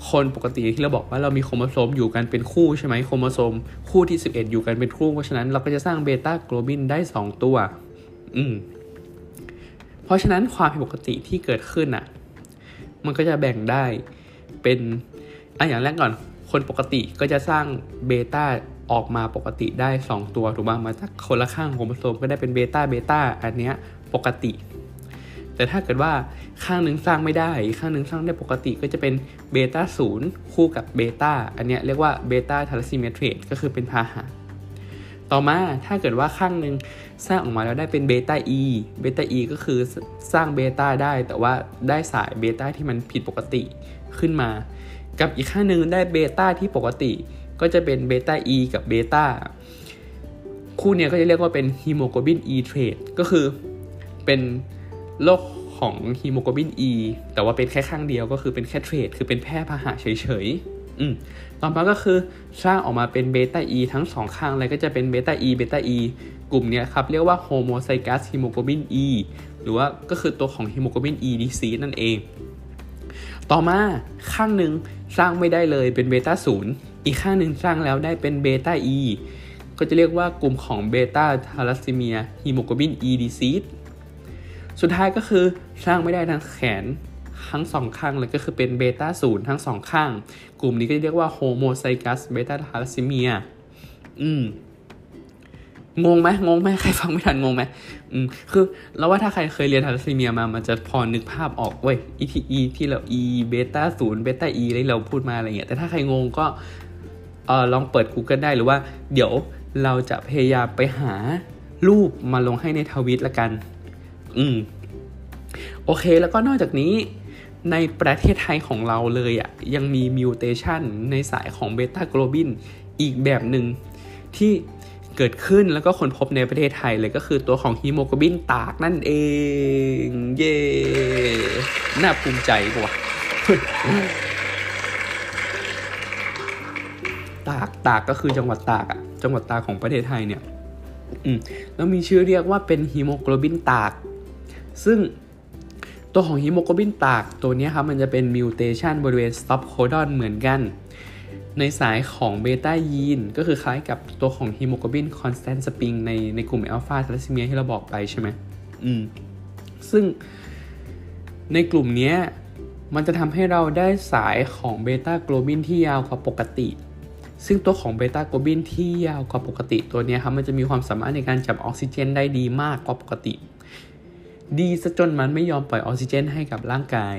Speaker 1: คนปกติที่เราบอกว่าเรามีโครโมโซมอยู่กันเป็นคู่ใช่ไหมโครโมโซมคู่ที่ 11 อยู่กันเป็นคู่เพราะฉะนั้นเราก็จะสร้างเบต้าโกลบินได้ 2 ตัว อืมเพราะฉะนั้นความผิดปกติที่เกิดขึ้นอะ มันก็จะแบ่งได้เป็นอันอย่างแรกก่อน คนปกติก็จะสร้างเบต้าออกมาปกติได้ 2 ตัวถูกไหมมาจากคนละข้างโครโมโซมก็ได้เป็นเบต้าเบต้าอันเนี้ยปกติ แต่ถ้าเกิดว่าข้างหนึ่งสร้างไม่ได้ข้างหนึ่งสร้างได้ปกติก็จะเป็นเบต้าศูนย์คู่กับเบต้าอันนี้เรียกว่าเบต้าธาลัสซีเมีย trait ก็คือเป็นพาหะต่อมาถ้าเกิดว่าข้างหนึ่งสร้างออกมาแล้วได้เป็นเบต้า E เบต้า E ก็คือสร้างเบต้าได้ แต่ว่าได้สายเบต้าที่มันผิดปกติขึ้นมา กับอีกข้างหนึ่งได้เบต้าที่ปกติ ก็จะเป็นเบต้า E กับเบต้าคู่เนี้ยก็จะเรียกว่าเป็นฮีโมโกลบิน E เทรดก็คือเป็น โรคของฮีโมโกลบิน E แต่ว่าเป็นแค่ข้างเดียวก็คือเป็นแค่ trait คือเป็นแพร่พาหะเฉยๆอืมต่อมาก็คือสร้างออกมาเป็นเบต้า E ทั้งสองข้างเลยก็จะเป็นเบต้า E เบต้า E กลุ่มนี้ครับเรียกว่า homozygous ฮีโมโกลบิน E หรือว่าก็คือตัวของฮีโมโกลบิน E disease นั่นเอง ต่อมาข้างหนึ่งสร้างไม่ได้เลยเป็นเบต้าศูนย์อีกข้างหนึ่งสร้างแล้วได้เป็นเบต้า E ก็จะเรียกว่ากลุ่มของเบต้าทารัสซีเมียฮีโมโกลบิน E ดีซีด สุดท้ายก็คือสร้างไม่ได้ทั้งแขนทั้งสองข้างเลยก็คือเป็นเบต้าศูนย์ทั้งสองข้าง กลุ่มนี้ก็จะเรียกว่า homozygous เบต้าธาลัสซีเมีย อืมงงไหมงงไหมใครฟังไม่ทันงงไหมอืมคือเราว่าถ้าใครเคยเรียนธาลัสซีเมียมามันจะพอนึกภาพออกเว้ยอีทีอีที่เราอีเบต้าศูนย์เบต้า E ที่เราพูดมาอะไรเงี้ย แต่ถ้าใครงงก็เออลองเปิด Google ได้หรือว่า เดี๋ยวเราจะพยายามไปหารูปมาลงให้ในทวิตละกัน อืม โอเค แล้วก็นอกจากนี้ในประเทศไทยของเราเลยอะ่ะ ยังมี mutation ในสายของเบต้าโกลบินอีกแบบหนึ่งที่เกิดขึ้นแล้วก็คนพบในประเทศไทยเลยก็คือตัวของฮีโมโกลบินตากนั่นเอง เย่น่าภูมิใจกว่าตากตากก็คือจังหวัดตากอะจังหวัดตากของประเทศไทยเนี่ย อืมแล้วมีชื่อเรียกว่าเป็นฮีโมโกลบินตาก ซึ่งตัวของฮีโมโกลบินตากตัวนี้ครับมันจะเป็น mutation บริเวณ stop codon เหมือนกัน ในสายของเบต้ายีนก็คือคล้ายกับตัวของฮีโมโกลบิน Constant Spring ในในกลุ่มอัลฟาธาลัสซีเมียที่เราบอกไปใช่ไหมอืมซึ่งในกลุ่มนี้มันจะทำให้เราได้สายของเบต้าโกลบินที่ยาวกว่าปกติ ซึ่งตัวของเบต้าโกลบินที่ยาวกว่าปกติตัวนี้ครับมันจะมีความสามารถในการจับออกซิเจนได้ดีมากกว่าปกติ ดีซะจนมันไม่ยอมปล่อยออกซิเจนให้กับร่างกาย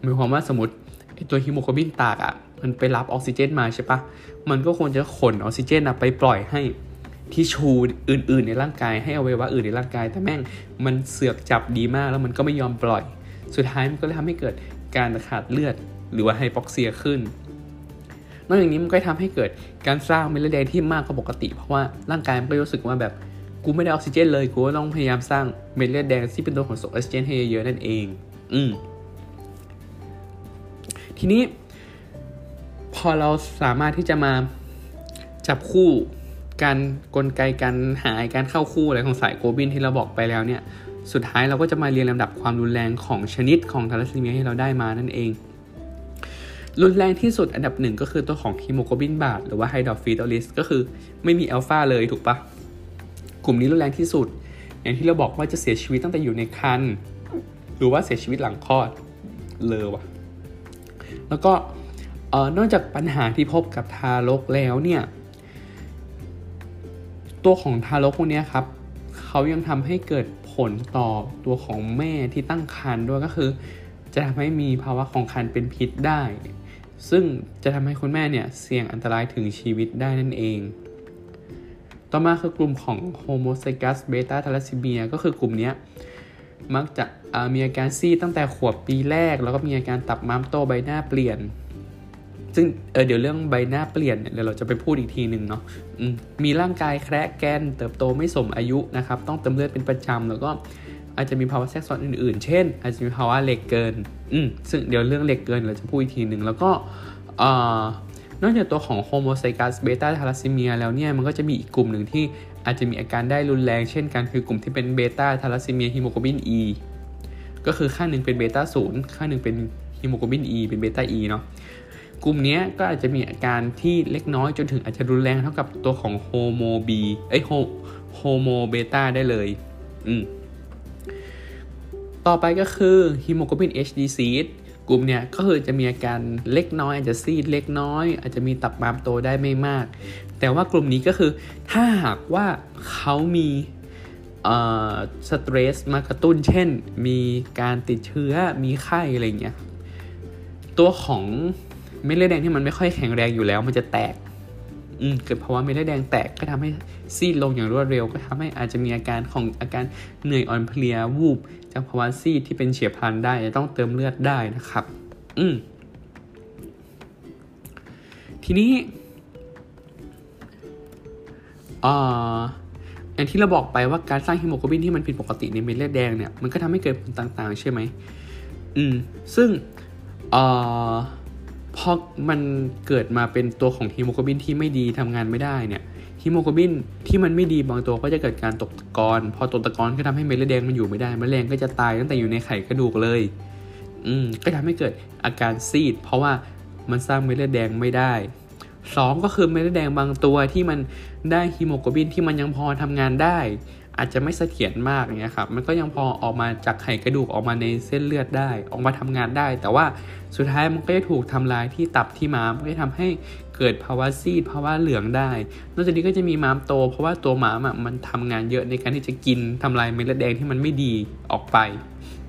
Speaker 1: หมายความว่าสมมติไอตัวฮีโมโกลบินตากอะ่ะมันไปรับออกซิเจนมาใช่ปะมันก็ควรจะขนออกซิเจนไปปล่อยให้ที่ชูอื่น ๆ ในร่างกายให้อวัยวะอื่นในร่างกาย แต่แม่งมันเสือกจับดีมากแล้วมันก็ไม่ยอมปล่อย สุดท้ายมันก็เลยทำให้เกิดการขาดเลือด หรือว่าไฮปอกเซียขึ้น นอกจากนี้มันก็ทำให้เกิดการสร้างเม็ดเลือดแดงที่มากกว่าปกติ เพราะว่าร่างกายมันก็รู้สึกว่าแบบ กูไม่ได้ออกซิเจนเลยกูก็ต้องพยายามสร้างเม็ดเลือดแดงที่เป็นตัวขนส่งออกซิเจนให้เยอะนั่นเอง อืมทีนี้ พอเราสามารถที่จะมาจับคู่การกลไกการหายการเข้าคู่อะไรของสายโกลบินที่เราบอกไปแล้วเนี่ย สุดท้ายเราก็จะมาเรียงลำดับความรุนแรงของชนิดของธาลัสซีเมียที่เราได้มานั่นเอง รุนแรงที่สุดอันดับหนึ่งก็คือตัวของฮีโมโกลบิน Bart's หรือว่า hydrops fetalis ก็คือไม่มีอัลฟาเลยถูกปะ กลุ่มนี้รุนแรงที่สุด อย่างที่เราบอกว่าจะเสียชีวิตตั้งแต่อยู่ในครรภ์หรือว่าเสียชีวิตหลังคลอดเลยวะแล้วก็นอกจากปัญหาที่พบกับทารกแล้วเนี่ยตัวของทารกพวกนี้ครับเขายังทำให้เกิดผลต่อตัวของแม่ที่ตั้งครรภ์ด้วยก็คือ จะทำให้มีภาวะของครรภ์เป็นพิษได้ ซึ่งจะทำให้คุณแม่เนี่ยเสี่ยงอันตรายถึงชีวิตได้นั่นเอง ต่อมาคือกลุ่มของโฮโมไซกัสเบต้าทาลัสซีเมียก็คือกลุ่มนี้มักจะมีอาการซีดตั้งแต่ขวบปีแรก แล้วก็มีอาการตับม้ามโตใบหน้าเปลี่ยน ซึ่งเดี๋ยวเรื่องใบหน้าเปลี่ยนเนี่ยเดี๋ยวเราจะไปพูดอีกทีหนึ่งเนาะมีร่างกายแคระแกร็นเติบโตไม่สมอายุนะครับ ต้องเติมเลือดเป็นประจำแล้วก็อาจจะมีภาวะแทรกซ้อนอื่นๆ เช่น อาจจะมีภาวะเหล็กเกิน อืมซึ่งเดี๋ยวเรื่องเหล็กเกินเราจะพูดอีกทีหนึ่งแล้วก็ นอกจากตัวของ homozygous เบต้าธาลัสซีเมียแล้วเนี่ยมันก็จะมีอีกกลุ่มหนึ่งที่อาจจะมีอาการได้รุนแรงเช่นกันคือกลุ่มที่เป็นเบต้าธาลัสซีเมียฮีโมโกลบิน E ก็คือข้างหนึ่งเป็นเบต้าศูนย์ข้างหนึ่งเป็นฮีโมโกลบิน E เป็นเบต้า E เนาะกลุ่มนี้ก็อาจจะมีอาการที่เล็กน้อยจนถึงอาจจะรุนแรงเท่ากับตัวของ homo บีเอ้ย homo เบต้าได้เลย อืมต่อไปก็คือฮีโมโกลบิน H disease กลุ่มเนี่ยก็คือจะมีอาการเล็กน้อย อาจจะซีดเล็กน้อย อาจจะมีตับม้ามโตได้ไม่มาก แต่ว่ากลุ่มนี้ก็คือถ้าหากว่าเขามีสเตรสมากระตุ้น เช่น มีการติดเชื้อมีไข้อะไรเงี้ยตัวของเม็ดเลือดแดงที่มันไม่ค่อยแข็งแรงอยู่แล้ว มันจะแตกอืมเกิดภาวะเม็ดเลือดแดงแตกก็ทำให้ซีดลงอย่างรวดเร็ว ก็ทำให้อาจจะมีอาการของอาการเหนื่อยอ่อนเพลียวูบ จากภาวะซีดที่เป็นเฉียบพลันได้จะต้องเติมเลือดได้นะครับ อืมทีนี้อ่าอย่างที่เราบอกไปว่าการสร้างฮีโมโกลบินที่มันผิดปกติในเม็ดเลือดแดงเนี่ยมันก็ทำให้เกิดผลต่างๆ ใช่ไหมอืม ซึ่งอ่าพอมันเกิดมาเป็นตัวของฮีโมโกลบินที่ไม่ดีทำงานไม่ได้เนี่ย ฮีโมโกลบินที่มันไม่ดีบางตัวก็จะเกิดการตกตะกอนพอตกตะกอนก็ทำให้เม็ดเลือดแดงมันอยู่ไม่ได้เม็ดเลือดแดงก็จะตายตั้งแต่อยู่ในไขกระดูกเลย อืมก็ทำให้เกิดอาการซีด เพราะว่ามันสร้างเม็ดเลือดแดงไม่ได้สองก็คือเม็ดเลือดแดงบางตัวที่มันได้ฮีโมโกลบินที่มันยังพอทำงานได้ อาจจะไม่เสถียรมากเงี้ยครับมันก็ยังพอออกมาจากไขกระดูกออกมาในเส้นเลือดได้ ออกมาทำงานได้ แต่ว่าสุดท้ายมันก็จะถูกทำลายที่ตับที่ม้ามก็จะทำให้ เกิดภาวะซีดภาวะเหลืองได้ นอกจากนี้ก็จะมีม้ามโต เพราะว่าตัวม้ามอะมันทำงานเยอะในการที่จะกินทำลายเม็ดเลือดแดงที่มันไม่ดีออกไป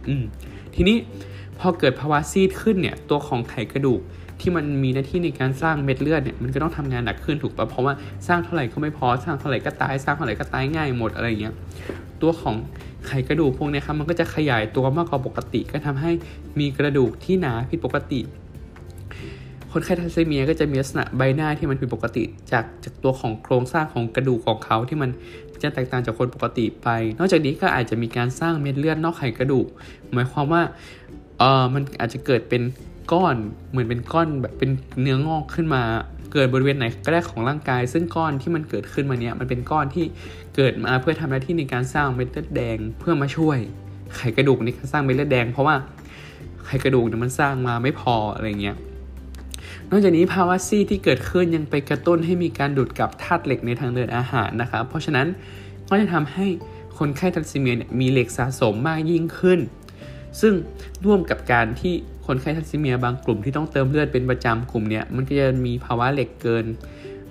Speaker 1: อืทีนี้พอเกิดภาวะซีดขึ้นเนี่ย ตัวของไขกระดูกที่มันมีหน้าที่ในการสร้างเม็ดเลือดเนี่ยมันก็ต้องทำงานหนักขึ้นถูกปะเพราะว่าสร้างเท่าไหร่ก็ไม่พอสร้างเท่าไหร่ก็ตายสร้างเท่าไหร่ก็ตายง่ายหมดอะไรเงี้ยตัวของไขกระดูกพวกนี้ครับมันก็จะขยายตัวมากกว่าปกติ ก็ทำให้มีกระดูกที่หนาผิดปกติ คนไข้ทัสซีเมียก็จะมีลักษณะใบหน้าที่มันผิดปกติ จากจากตัวของโครงสร้างของกระดูกของเขาที่มันจะแตกต่างจากคนปกติไป นอกจากนี้ก็อาจจะมีการสร้างเม็ดเลือดนอกไขกระดูก หมายความว่าเออมันอาจจะเกิดเป็นก้อนเหมือนเป็นก้อนแบบเป็นเนื้องอกขึ้นมา เกิดบริเวณไหนก็ได้ของร่างกาย ซึ่งก้อนที่มันเกิดขึ้นมาเนี้ยมันเป็นก้อนที่เกิดมาเพื่อทำหน้าที่ในการสร้างเม็ดเลือดแดงเพื่อมาช่วย ไขกระดูกในการสร้างเม็ดเลือดแดง เพราะว่าไขกระดูกเนี่ยมันสร้างมาไม่พออะไรเงี้ย นอกจากนี้ภาวะซีที่เกิดขึ้นยังไปกระตุ้นให้มีการดูดกลับธาตุเหล็กในทางเดินอาหารนะครับ เพราะฉะนั้นก็จะทำให้คนไข้ทันซีเมียมีเหล็กสะสมมากยิ่งขึ้น ซึ่งร่วมกับการที่คนไข้ทันซิเมียบางกลุ่มที่ต้องเติมเลือดเป็นประจำกลุ่มเนี้ยมันก็จะมีภาวะเหล็กเกิน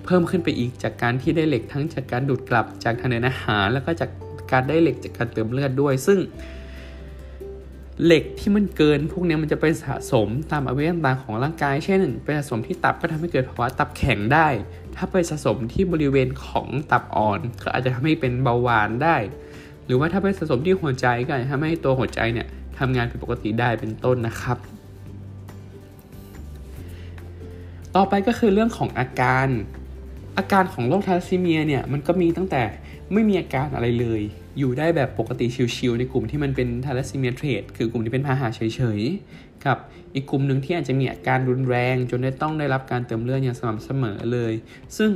Speaker 1: เพิ่มขึ้นไปอีกจากการที่ได้เหล็กทั้งจากการดูดกลับจากทางเดินอาหาร แล้วก็จากการได้เหล็กจากการเติมเลือดด้วย ซึ่ง เหล็กที่มันเกินพวกนี้มันจะไปสะสมตามอวัยวะต่างๆของร่างกาย เช่น ไปสะสมที่ตับก็ทำให้เกิดภาวะตับแข็งได้ ถ้าไปสะสมที่บริเวณของตับอ่อน ก็อาจจะทำให้เป็นเบาหวานได้ หรือว่าถ้าไปสะสมที่หัวใจก็อาจจะทำให้ตัวหัวใจเนี่ยทำงานผิดปกติได้เป็นต้นนะครับ ต่อไปก็คือเรื่องของอาการ อาการของโรคทาร์ซีเมียเนี่ยมันก็มีตั้งแต่ไม่มีอาการอะไรเลย อยู่ได้แบบปกติชิวๆในกลุ่มที่มันเป็นทาร์ซีเมียเทรดคือกลุ่มที่เป็นพาหะเฉยๆกับอีกกลุ่มหนึ่งที่อาจจะมีอาการรุนแรง จนได้ต้องได้รับการเติมเลือดอย่างสม่ำเสมอเลย ซึ่ง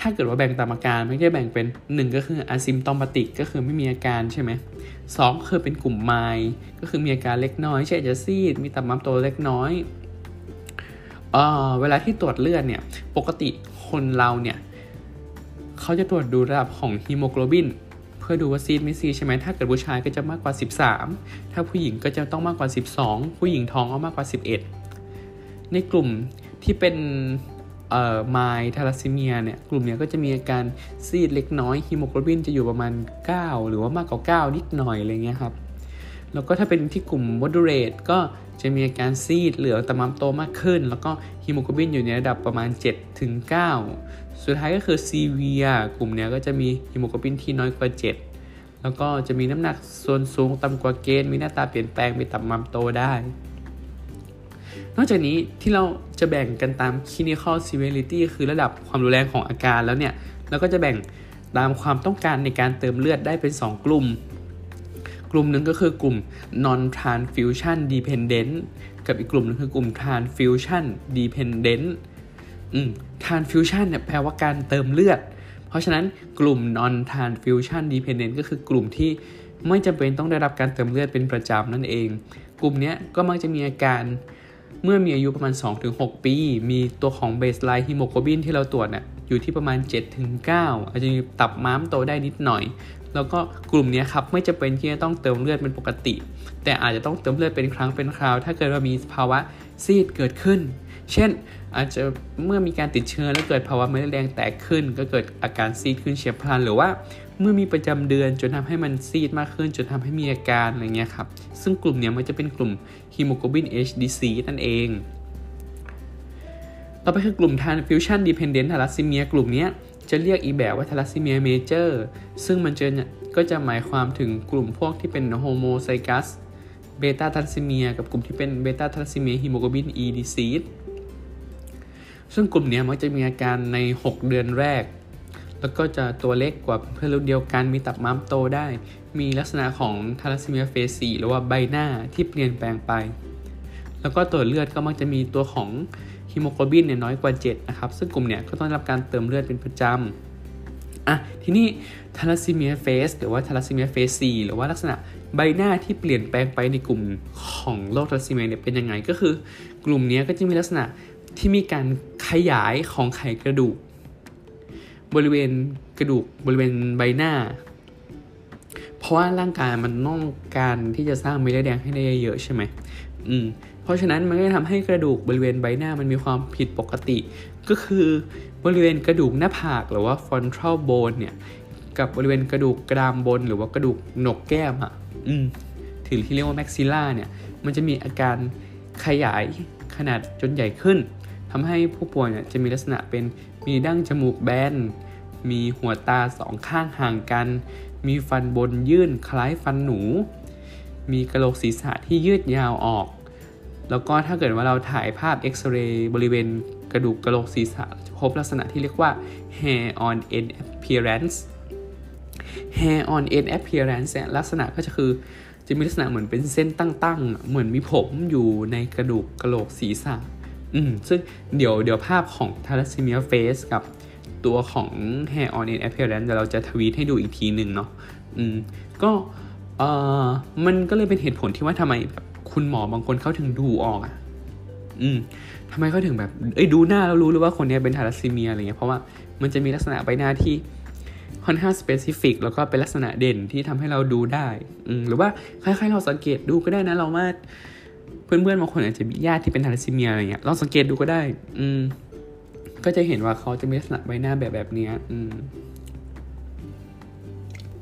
Speaker 1: ถ้าเกิดว่าแบ่งตามอาการมันจะแบ่งเป็น 1 ก็คือ asymptomatic ก็คือไม่มีอาการใช่ไหมสองคือเป็นกลุ่มไมก็คือมีอาการเล็กน้อยเช่นจะซีดมีตับม้ามโตเล็กน้อยเออเวลาที่ตรวจเลือดเนี่ยปกติคนเราเนี่ยเขาจะตรวจดูระดับของฮีโมโกลบิน เพื่อดูว่าซีดไม่ซีดใช่ไหมถ้าเกิดผู้ชายก็จะมากกว่า 13 ถ้าผู้หญิงก็จะต้องมากกว่า 12 ผู้หญิงท้องก็มากกว่า 11 ในกลุ่มที่เป็นเอ่อ mild ทาลัสซีเมียเนี่ยกลุ่มเนี้ยก็จะมีอาการซีดเล็กน้อยฮีโมโกลบินจะอยู่ประมาณ 9 หรือว่ามากกว่า 9 นิดหน่อยอะไรเงี้ยครับแล้วก็ถ้าเป็นที่กลุ่ม moderate ก็จะมีอาการซีดเหลืองตับม้ามโตมากขึ้น แล้วก็ฮีโมโกลบินอยู่ในระดับประมาณ7ถึง9 สุดท้ายก็คือซีเวียกลุ่มนี้ก็จะมีฮีโมโกลบินที่น้อยกว่า 7 แล้วก็จะมีน้ำหนักส่วนสูงต่ำกว่าเกณฑ์ มีหน้าตาเปลี่ยนแปลง มีตับมัมโตได้ นอกจากนี้ที่เราจะแบ่งกันตาม clinical severity คือระดับความรุนแรงของอาการแล้วเนี่ยเราก็จะแบ่งตามความต้องการในการเติมเลือดได้เป็น 2 กลุ่ม กลุ่มหนึ่งก็คือกลุ่ม non transfusion dependent กับอีกกลุ่มนึงคือกลุ่ม transfusion dependent transfusion เนี่ยแปลว่าการเติมเลือด เพราะฉะนั้นกลุ่ม non transfusion dependent ก็คือกลุ่มที่ไม่จำเป็นต้องได้รับการเติมเลือดเป็นประจำนั่นเอง กลุ่มนี้ก็มักจะมีอาการเมื่อมีอายุประมาณ 2-6 ปี มีตัวของ baseline hemoglobin ที่เราตรวจเนี่ยอยู่ที่ประมาณ 7-9 อาจจะมีตับม้ามโตได้นิดหน่อย แล้วก็กลุ่มนี้ครับไม่จะเป็นที่จะต้องเติมเลือดเป็นปกติ แต่อาจจะต้องเติมเลือดเป็นครั้งเป็นคราว ถ้าเกิดว่ามีภาวะซีดเกิดขึ้น เช่น อาจจะเมื่อมีการติดเชื้อแล้วเกิดภาวะเม็ดแดงแตกขึ้น ก็เกิดอาการซีดขึ้นเฉียบพลัน หรือว่าเมื่อมีประจำเดือนจนทำให้มันซีดมากขึ้น จนทำให้มีอาการอะไรเงี้ยครับ ซึ่งกลุ่มนี้มันจะเป็นกลุ่มฮีโมโกลบิน H disease นั่นเอง ต่อไปคือกลุ่ม transfusion dependent thalassemia กลุ่มนี้จะเรียกอีแบบว่า thalassemia major ซึ่งมันจะก็จะหมายความถึงกลุ่มพวกที่เป็น homozygous beta thalassemia กับกลุ่มที่เป็น beta thalassemia hemoglobin E disease ซึ่งกลุ่มนี้มักจะมีอาการใน 6 เดือนแรก แล้วก็จะตัวเล็กกว่าเพื่อนรุ่นเดียวกัน มีตับม้ามโตได้ มีลักษณะของ thalassemia facies หรือว่าใบหน้าที่เปลี่ยนแปลงไป แล้วก็ตัวเลือดก็มักจะมีตัวของฮีโมโกลบินเนี่ยน้อยกว่า 7 นะครับ ซึ่งกลุ่มเนี้ยก็ต้องรับการเติมเลือดเป็นประจำอะทีนี้thalassemia face หรือว่า thalassemia facies หรือว่าลักษณะใบหน้าที่เปลี่ยนแปลงไปในกลุ่มของโรคทาลัสซีเมียเนี่ยเป็นยังไงก็คือกลุ่มนี้ก็จะมีลักษณะ ที่มีการขยายของไขกระดูก บริเวณกระดูกบริเวณใบหน้า เพราะว่าร่างกายมันต้องการที่จะสร้างเม็ดเลือดแดงให้ได้เยอะใช่ไหมอืมเพราะฉะนั้นมันก็ทำให้กระดูกบริเวณใบหน้ามันมีความผิดปกติ ก็คือบริเวณกระดูกหน้าผากหรือว่า frontal bone เนี่ยกับบริเวณกระดูกกรามบนหรือว่ากระดูกหนกแก้มอะอืมถือที่เรียกว่า maxilla เนี่ยมันจะมีอาการขยายขนาดจนใหญ่ขึ้น ทำให้ผู้ป่วยเนี่ยจะมีลักษณะเป็นมีดั้งจมูกแบน มีหัวตาสองข้างห่างกัน มีฟันบนยื่นคล้ายฟันหนู มีกระโหลกศีรษะที่ยืดยาวออก แล้วก็ถ้าเกิดว่าเราถ่ายภาพเอ็กซเรย์บริเวณกระดูกกระโหลกศีรษะจะพบลักษณะที่เรียกว่า hair on end appearance hair on end appearance ลักษณะก็จะคือจะมีลักษณะเหมือนเป็นเส้นตั้งๆ เหมือนมีผมอยู่ในกระดูกกระโหลกศีรษะ อืมซึ่งเดี๋ยวเดี๋ยวภาพของ thalassemia face กับตัวของ hair on end appearance เดี๋ยวเราจะทวีตให้ดูอีกทีหนึ่งเนาะอืมก็เอ่อมันก็เลยเป็นเหตุผลที่ว่าทำไมแบบคุณหมอบางคนเขาถึงดูออกอะอืมทำไมเขาถึงแบบเอ้ยดูหน้าแล้วรู้เลยว่าคนนี้เป็นทาลัสซีเมียอะไรเงี้ยเพราะว่ามันจะมีลักษณะใบหน้าที่ค่อนข้าง specific แล้วก็เป็นลักษณะเด่นที่ทำให้เราดูได้อืมหรือว่าคล้ายๆเราสังเกตดูก็ได้นะเราว่า เพื่อนๆบางคนอาจจะมีญาติที่เป็นทาลัสซีเมียอะไรเงี้ยลองสังเกตดูก็ได้ อืม ก็จะเห็นว่าเขาจะมีลักษณะใบหน้าแบบแบบนี้อืม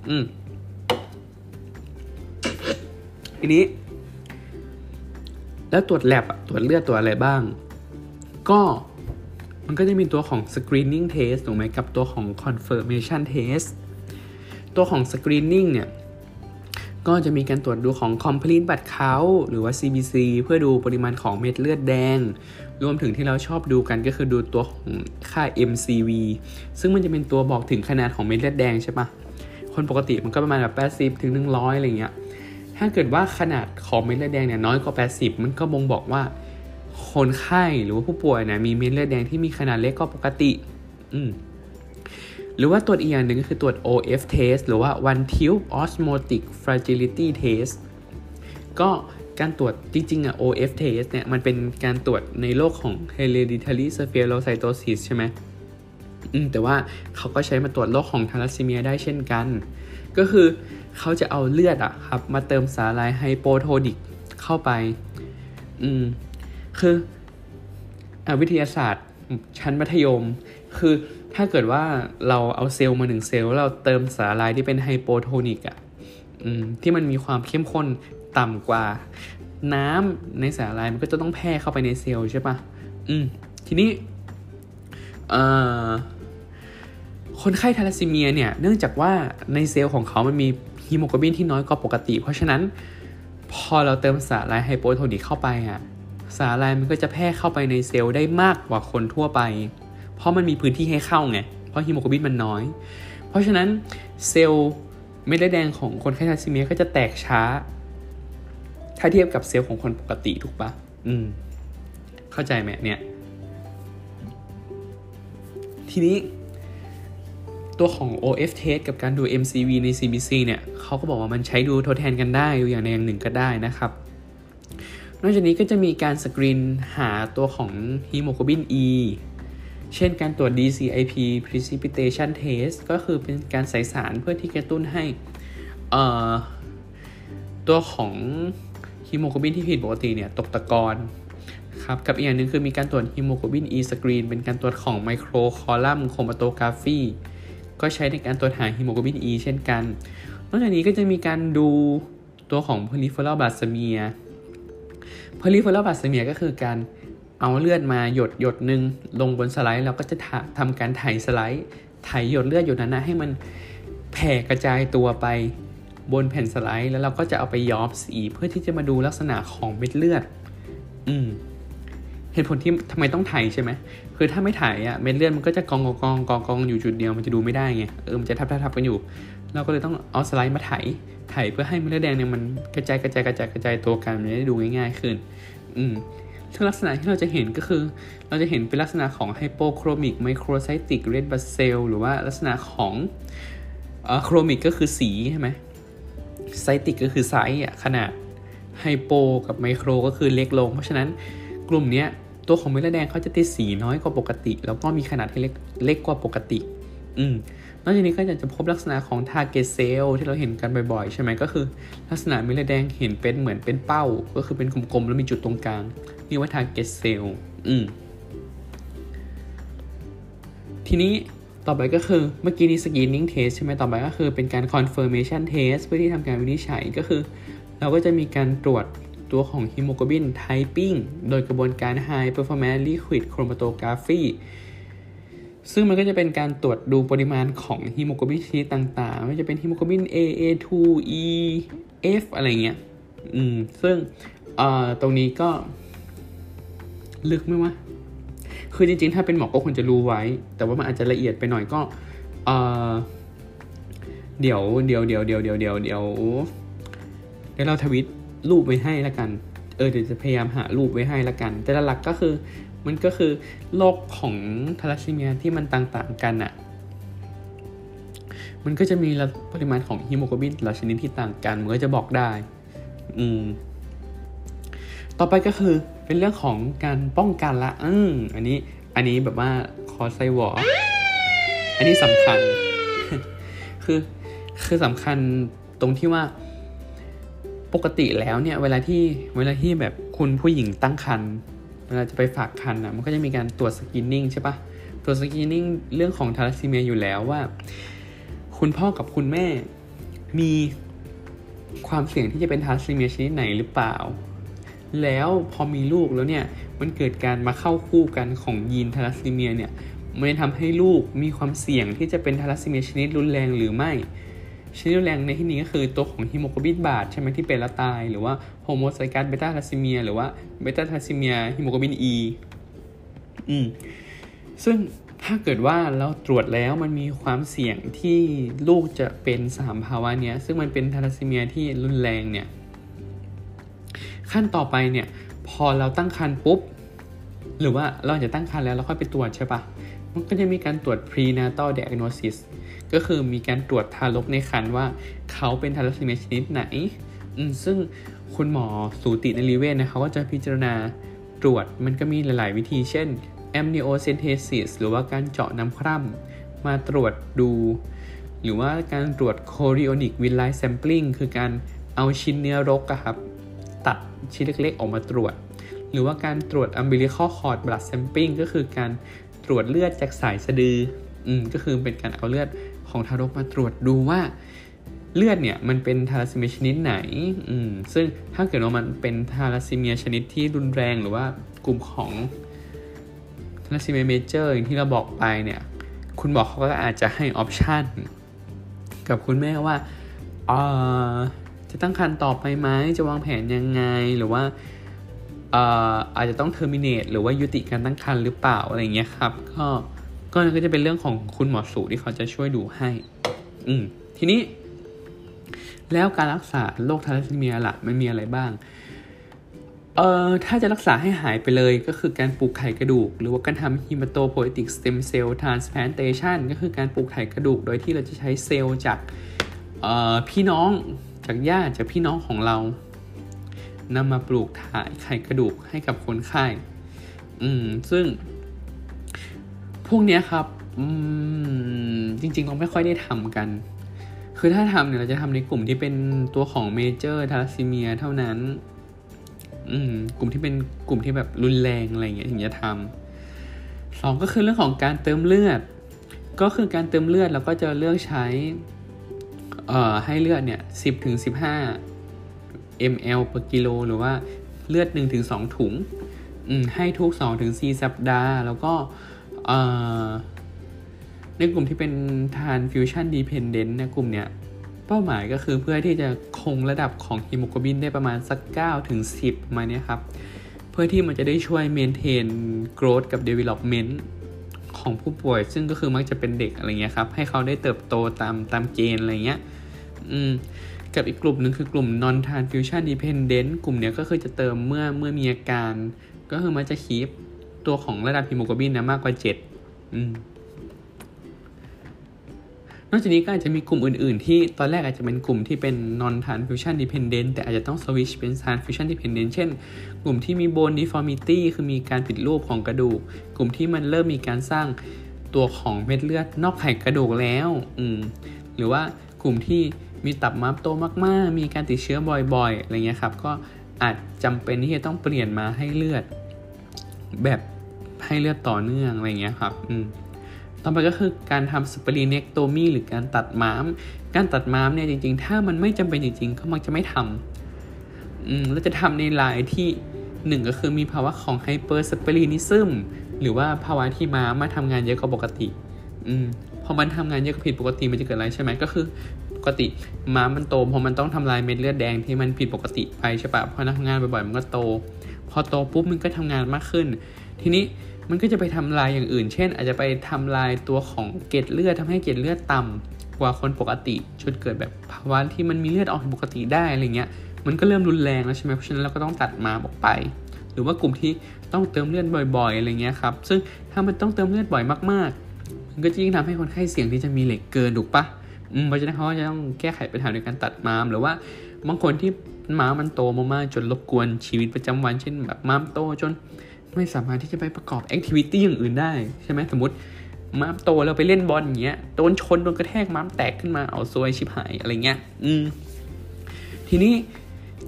Speaker 1: อืม ทีนี้ แล้วตรวจแลบตรวจเลือดตรวจอะไรบ้าง ก็มันก็จะมีตัวของ screening test ถูกไหมกับตัวของ confirmation test ตัวของ screening เนี่ย ก็จะมีการตรวจดูของ complete blood count หรือว่า CBC เพื่อดูปริมาณของเม็ดเลือดแดง รวมถึงที่เราชอบดูกันก็คือดูตัวของค่า MCV ซึ่งมันจะเป็นตัวบอกถึงขนาดของเม็ดเลือดแดงใช่ปะคนปกติมันก็ประมาณแบบ80ถึง100อะไรเงี้ย ถ้าเกิดว่าขนาดของเม็ดเลือดแดงเนี่ยน้อยกว่า 80 มันก็บ่งบอกว่า คนไข้หรือว่าผู้ป่วยนะมีเม็ดเลือดแดงที่มีขนาดเล็กกว่าปกติ อืม หรือว่าตรวจอีกอย่างหนึ่งก็คือตรวจ OF test หรือว่า one tube osmotic fragility test ก็การตรวจจริงๆอะ OF test เนี่ยมันเป็นการตรวจในโรคของ hereditary spherocytosis ใช่ไหมอืมแต่ว่าเขาก็ใช้มาตรวจโรคของทาลัสซีเมียได้เช่นกัน ก็คือเขาจะเอาเลือดอะครับ มาเติมสารลายไฮโปโทนิกเข้าไป อืมคืออวิทยาศาสตร์ชั้นมัธยม คือ ถ้าเกิดว่าเราเอาเซลล์มาหนึ่งเซลล์เราเติมสารลายที่เป็นไฮโปโทนิกอะอที่มันมีความเข้มข้นต่ำกว่า น้ำในสารละลายมันก็จะต้องแพร่เข้าไปในเซลล์ใช่ปะอืมทีนี้คนไข้ทาลัสซีเมียเนี่ยเนื่องจากว่าในเซลล์ของเขามันมีฮีโมโกลบินที่น้อยกว่าปกติ เพราะฉะนั้นพอเราเติมสารละลาย hypotonic เข้าไปอะสารละลายมันก็จะแพร่เข้าไปในเซลล์ได้มากกว่าคนทั่วไป เพราะมันมีพื้นที่ให้เข้าไง เพราะฮีโมโกลบินมันน้อย เพราะฉะนั้นเซลล์เม็ดเลือดแดงของคนไข้ทาลัสซีเมียก็จะแตกช้า ถ้าเทียบกับเซลล์ของคนปกติถูกปะอืม เข้าใจไหมเนี่ย ทีนี้ตัวของ OF test กับการดู MCV ใน CBC เนี่ยเขาก็บอกว่ามันใช้ดูทดแทนกันได้ดูอย่างใดอย่างหนึ่งก็ได้นะครับ นอกจากนี้ก็จะมีการสกรีนหาตัวของฮีโมโกลบิน E เช่นการตรวจ DCIP precipitation test ก็คือเป็นการใส่สารเพื่อที่กระตุ้นให้ตัวของฮีโมโกลบินที่ผิดปกติเนี่ยตกตะกอนครับกับอีกอย่างหนึ่งคือมีการตรวจฮีโมโกลบิน E screen เป็นการตรวจของ microcolumn chromatography ก็ใช้ในการตรวจหาฮีโมโกลบิน E เช่นกัน นอกจากนี้ก็จะมีการดูตัวของ peripheral blood smear peripheral blasphemia ก็คือการ เอาเลือดมาหยดหยดหนึ่งลงบนสไลด์แล้วก็จะทำการถ่ายสไลด์ถ่ายหยดเลือดหยดนั้นนะให้มันแผ่กระจายตัวไปบนแผ่นสไลด์ แล้วเราก็จะเอาไปย้อมสีเพื่อที่จะมาดูลักษณะของเม็ดเลือด อืมเหตุผลที่ทำไมต้องถ่ายใช่ไหมคือถ้าไม่ถ่ายอะเม็ดเลือดมันก็จะกองกองกองกองกองอยู่จุดเดียวมันจะดูไม่ได้ไงเออมันจะทับทับทับกันอยู่ เราก็เลยต้องเอาสไลด์มาถ่ายถ่ายเพื่อให้เม็ดเลือดแดงเนี่ยมันกระจายกระจายกระจายกระจายตัวกันมันจะได้ดูง่ายๆขึ้น อืม ซึ่งลักษณะที่เราจะเห็นก็คือ เราจะเห็นเป็นลักษณะของ hypochromic microcytic red blood cell หรือว่าลักษณะของ chromic ก็คือสีใช่ไหม cytic ก็คือไซส์อะขนาด hypo กับไมโครก็คือเล็กลง เพราะฉะนั้นกลุ่มนี้ตัวของเม็ดเลือดแดงเขาจะติดสีน้อยกว่าปกติ แล้วก็มีขนาดที่เล็กเล็กกว่าปกติ อืม นอกจากนี้ก็อาจะพบลักษณะของ target cell ที่เราเห็นกันบ่อยๆ ใช่ไหมก็คือ ลักษณะเม็ดเลือดแดงเห็นเป็นเหมือนเป็นเป้า ก็คือเป็นกลมๆ แล้วมีจุดตรงกลางเรียกว่า target cell อืมทีนี้ต่อไปก็คือเมื่อกี้นี้ screening test ใช่ไหมต่อไปก็คือเป็นการ confirmation test เพื่อที่ทำการวินิจฉัยก็คือ เราก็จะมีการตรวจตัวของ hemoglobin typing โดยกระบวนการ high performance liquid chromatography ซึ่งมันก็จะเป็นการตรวจดูปริมาณของฮีโมโกลบินชนิดต่างๆ ไม่ว่าจะเป็นฮีโมโกลบิน A A2 E F อะไรเงี้ย อืม ซึ่งเอ่อตรงนี้ก็ ลึกไหมวะ คือจริงๆ ถ้าเป็นหมอก็ควรจะรู้ไว้ แต่ว่ามันอาจจะละเอียดไปหน่อยก็เออเดี๋ยวเดี๋ยวเดี๋ยวเดี๋ยวเดี๋ยวเดี๋ยวเดี๋ยวเดี๋ยวเราทวิตรูปไว้ให้ละกัน เออเดี๋ยวจะพยายามหารูปไว้ให้ละกัน แต่หลักก็คือ มันก็คือโรคของทาลัสซีเมียที่มันต่างๆกันอะ่ะ มันก็จะมีปริมาณของฮีโมโกลบินหลายชนิดที่ต่างกัน มันก็จะบอกได้ อืม ต่อไปก็คือเป็นเรื่องของการป้องกันละ อืมอันนี้ อันนี้แบบว่าคอไซวออันนี้สำคัญ คือ คือสำคัญตรงที่ว่าปกติแล้วเนี่ย เวลาที่เวลาที่แบบคุณผู้หญิงตั้งครรภ์ เวลาจะไปฝากครรภ์อะมันก็จะมีการตรวจ screening ใช่ปะตรวจ screening เรื่องของทาลัสซีเมียอยู่แล้วว่า คุณพ่อกับคุณแม่มีความเสี่ยงที่จะเป็นทาลัสซีเมียชนิดไหนหรือเปล่า แล้วพอมีลูกแล้วเนี่ยมันเกิดการมาเข้าคู่กันของยีนทาลัสซีเมียเนี่ยมันจะทำให้ลูกมีความเสี่ยงที่จะเป็นทาลัสซีเมียชนิดรุนแรงหรือไม่ ชนิดแรงในที่นี้ก็คือตัวของ hemoglobin Bart's ใช่ไหมที่เป็นแล้วตาย หรือว่า homozygous beta thalassemia หรือว่า beta thalassemia hemoglobin E อืมซึ่งถ้าเกิดว่าเราตรวจแล้วมันมีความเสี่ยงที่ลูกจะเป็นสามภาวะเนี้ย ซึ่งมันเป็นทาลัสซีเมียที่รุนแรงเนี่ย ขั้นต่อไปเนี่ย พอเราตั้งครรภ์ปุ๊บ หรือว่าเราจะตั้งครรภ์แล้วเราค่อยไปตรวจใช่ปะมันก็จะมีการตรวจ prenatal diagnosis ก็คือมีการตรวจทารกในครรภ์ว่าเขาเป็นทาลัสซีเมียชนิดไหน ซึ่งคุณหมอสูตินรีเวชนะเขาก็จะพิจารณาตรวจมันก็มีหลาย ๆ วิธี เช่น amniocentesis หรือว่าการเจาะน้ำคร่ำมาตรวจดู หรือว่าการตรวจ chorionic v i l l i sampling คือการเอาชิ้นเนื้อรกครับตัดชิ้นเล็ก ๆ ออกมาตรวจ หรือว่าการตรวจ umbilical cord blood sampling ก็คือการตรวจเลือดจากสายสะดืออืมก็คือเป็นการเอาเลือด ของทารกมาตรวจดูว่าเลือดเนี่ยมันเป็นทาลัสซีเมียชนิดไหน อืม ซึ่งถ้าเกิดว่ามันเป็นทาลัสซีเมียชนิดที่รุนแรงหรือว่ากลุ่มของ thalassemia major อย่างที่เราบอกไปเนี่ย คุณหมอเขาก็อาจจะให้ option กับคุณแม่ว่าเออจะตั้งครรภ์ต่อไปไหม จะวางแผนยังไง หรือว่าอาจจะต้อง terminate หรือว่ายุติการตั้งครรภ์หรือเปล่าอะไรเงี้ยครับ ก็ ก็จะเป็นเรื่องของคุณหมอสูติที่เขาจะช่วยดูให้ อืมทีนี้ แล้วการรักษาโรคทาลัสซีเมียล่ะมันมีอะไรบ้าง เอ่อถ้าจะรักษาให้หายไปเลยก็คือการปลูกไขกระดูก หรือว่าการทำ hematopoietic stem cell transplantation ก็คือการปลูกไขกระดูก โดยที่เราจะใช้เซลล์จากพี่น้องจากญาติจากพี่น้องของเรานำมาปลูกถ่ายไขกระดูกให้กับคนไข้ อืม ซึ่ง พวกนี้ครับ อืม จริงๆเราไม่ค่อยได้ทำกัน คือถ้าทำเนี่ยเราจะทำในกลุ่มที่เป็นตัวของเมเจอร์ทาลัสซีเมียเท่านั้น อืม กลุ่มที่เป็นกลุ่มที่แบบรุนแรงอะไรเงี้ยถึงจะทำสองก็คือเรื่องของการเติมเลือด ก็คือการเติมเลือดเราก็จะเลือกใช้ เอ่อ ให้เลือดเนี่ย10ถึง15 ml ต่อกิโลหรือว่าเลือด1ถึง2ถุง ให้ทุก2ถึง4สัปดาห์ แล้วก็ ในกลุ่มที่เป็น transfusion dependent ในกลุ่มเนี้ยเป้าหมายก็คือเพื่อที่จะคงระดับของฮีโมโกลบินได้ประมาณสัก9ถึง10 มาเนี้ยครับ เพื่อที่มันจะได้ช่วย maintain growth กับ development ของผู้ป่วย ซึ่งก็คือมักจะเป็นเด็กอะไรเงี้ยครับ ให้เขาได้เติบโตตามตามเกณฑ์อะไรเงี้ยอืมกับอีกกลุ่มหนึ่งคือกลุ่ม non transfusion dependent กลุ่มเนี้ยก็คือจะเติมเมื่อเมื่อมีอาการ ก็คือมันจะ keep ตัวของระดับฮีโมโกลบินนะมากกว่า7อืมนอกจากนี้ก็อาจจะมีกลุ่มอื่น ๆ ที่ตอนแรกอาจจะเป็นกลุ่มที่เป็น non transfusion dependent แต่อาจจะต้อง switch เป็น transfusion dependent เช่น กลุ่มที่มี bone deformity คือมีการผิดรูปของกระดูก กลุ่มที่มันเริ่มมีการสร้างตัวของเม็ดเลือดนอกไขกระดูกแล้ว อืม หรือว่ากลุ่มที่มีตับม้ามโตมาก ๆ มีการติดเชื้อบ่อย ๆ อะไรเงี้ยครับ ก็อาจจำเป็นที่จะต้องเปลี่ยนมาให้เลือดแบบ ให้เลือดต่อเนื่องอะไรเงี้ยครับอืมต่อไปก็คือการทำสปรีเนกโตมีหรือการตัดม้าม การตัดม้ามเนี่ยจริง ๆ ถ้ามันไม่จำเป็นจริงๆก็มักจะไม่ทำอืมแล้วจะทำในรายที่หนึ่งก็คือมีภาวะของ hypersplenism หรือว่าภาวะที่ม้ามมาทำงานเยอะกว่าปกติ อืมพอมันทำงานเยอะกว่าผิดปกติมันจะเกิดอะไรใช่ไหมก็คือปกติม้ามมันโตพอมันต้องทำลายเม็ดเลือดแดงที่มันผิดปกติไปใช่ปะพอทำงานบ่อยๆมันก็โต พอโตปุ๊บมันก็ทำงานมากขึ้น ทีนี้ มันก็จะไปทำลายอย่างอื่น เช่น อาจจะไปทำลายตัวของเกล็ดเลือดทำให้เกล็ดเลือดต่ำกว่าคนปกติจนเกิดแบบภาวะที่มันมีเลือดออกปกติได้อะไรเงี้ย มันก็เริ่มรุนแรงแล้วใช่ไหมเพราะฉะนั้นเราก็ต้องตัดมาออกไป หรือว่ากลุ่มที่ต้องเติมเลือดบ่อยๆอะไรเงี้ยครับ ซึ่งถ้ามันต้องเติมเลือดบ่อยมากๆ มันก็ยิ่งทำให้คนไข้เสี่ยงที่จะมีเหล็กเกินถูกปะอืมเพราะฉะนั้นเขาจะต้องแก้ไขปัญหาโดยการตัดม้ามหรือว่าบางคนที่ม้ามันโตมากๆจนรบกวนชีวิตประจำวัน เช่นแบบม้ามโตจน ไม่สามารถที่จะไปประกอบแอคทิวิตี้อย่างอื่นได้ใช่ไหมสมมติม้ามโตแล้วไปเล่นบอลอย่างเงี้ยโดนชนโดนกระแทกม้ามแตกขึ้นมาเอาซวยชิบหายอะไรเงี้ยอืมทีนี้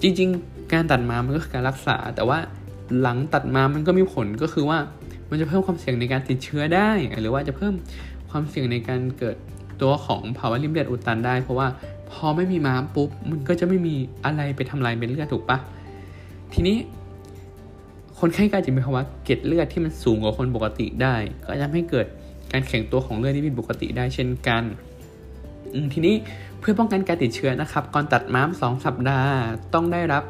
Speaker 1: จริง ๆ การตัดม้ามมันก็คือการรักษา แต่ว่าหลังตัดม้ามมันก็มีผลก็คือว่ามันจะเพิ่มความเสี่ยงในการติดเชื้อได้ หรือว่าจะเพิ่มความเสี่ยงในการเกิดตัวของภาวะริมเลือดอุดตันได้ เพราะว่าพอไม่มีม้ามปุ๊บมันก็จะไม่มีอะไรไปทำลายเม็ดเลือดถูกปะทีนี้ คนไข้ก็จะมีภาวะเกล็ดเลือดที่มันสูงกว่าคนปกติได้ ก็จะทำให้เกิดการแข็งตัวของเลือดที่ผิดปกติได้เช่นกันทีนี้เพื่อป้องกันการติดเชื้อนะครับ ก่อนตัดม้าม 2 สัปดาห์ ต้องได้รับ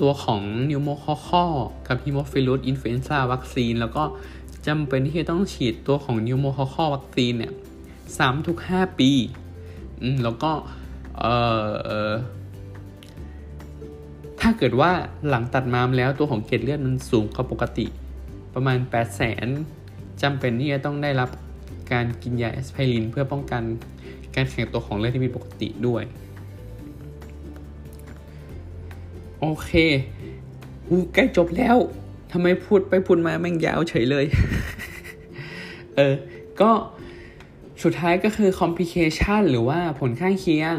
Speaker 1: ตัวของ pneumococcal กับ Haemophilus influenzae วัคซีน แล้วก็จำเป็นที่จะต้องฉีดตัวของ pneumococcal วัคซีนเนี่ยซ้ำทุกห้าปี แล้วก็เอ่อ ถ้าเกิดว่าหลังตัดม้ามแล้วตัวของเกล็ดเลือดมันสูงกว่าปกติ ประมาณ 8 0 0แสนจำเป็นที่จะต้องได้รับการกินยาแอสไพรินเพื่อป้องกันการแข็งตัวของเลือดที่ผิดปกติด้วย โอเคอู้ใกล้จบแล้วทำไมพูดไปพูดมาแม่งยาวเฉยเลย เออ ก็สุดท้ายก็คือ complication หรือว่าผลข้างเคียง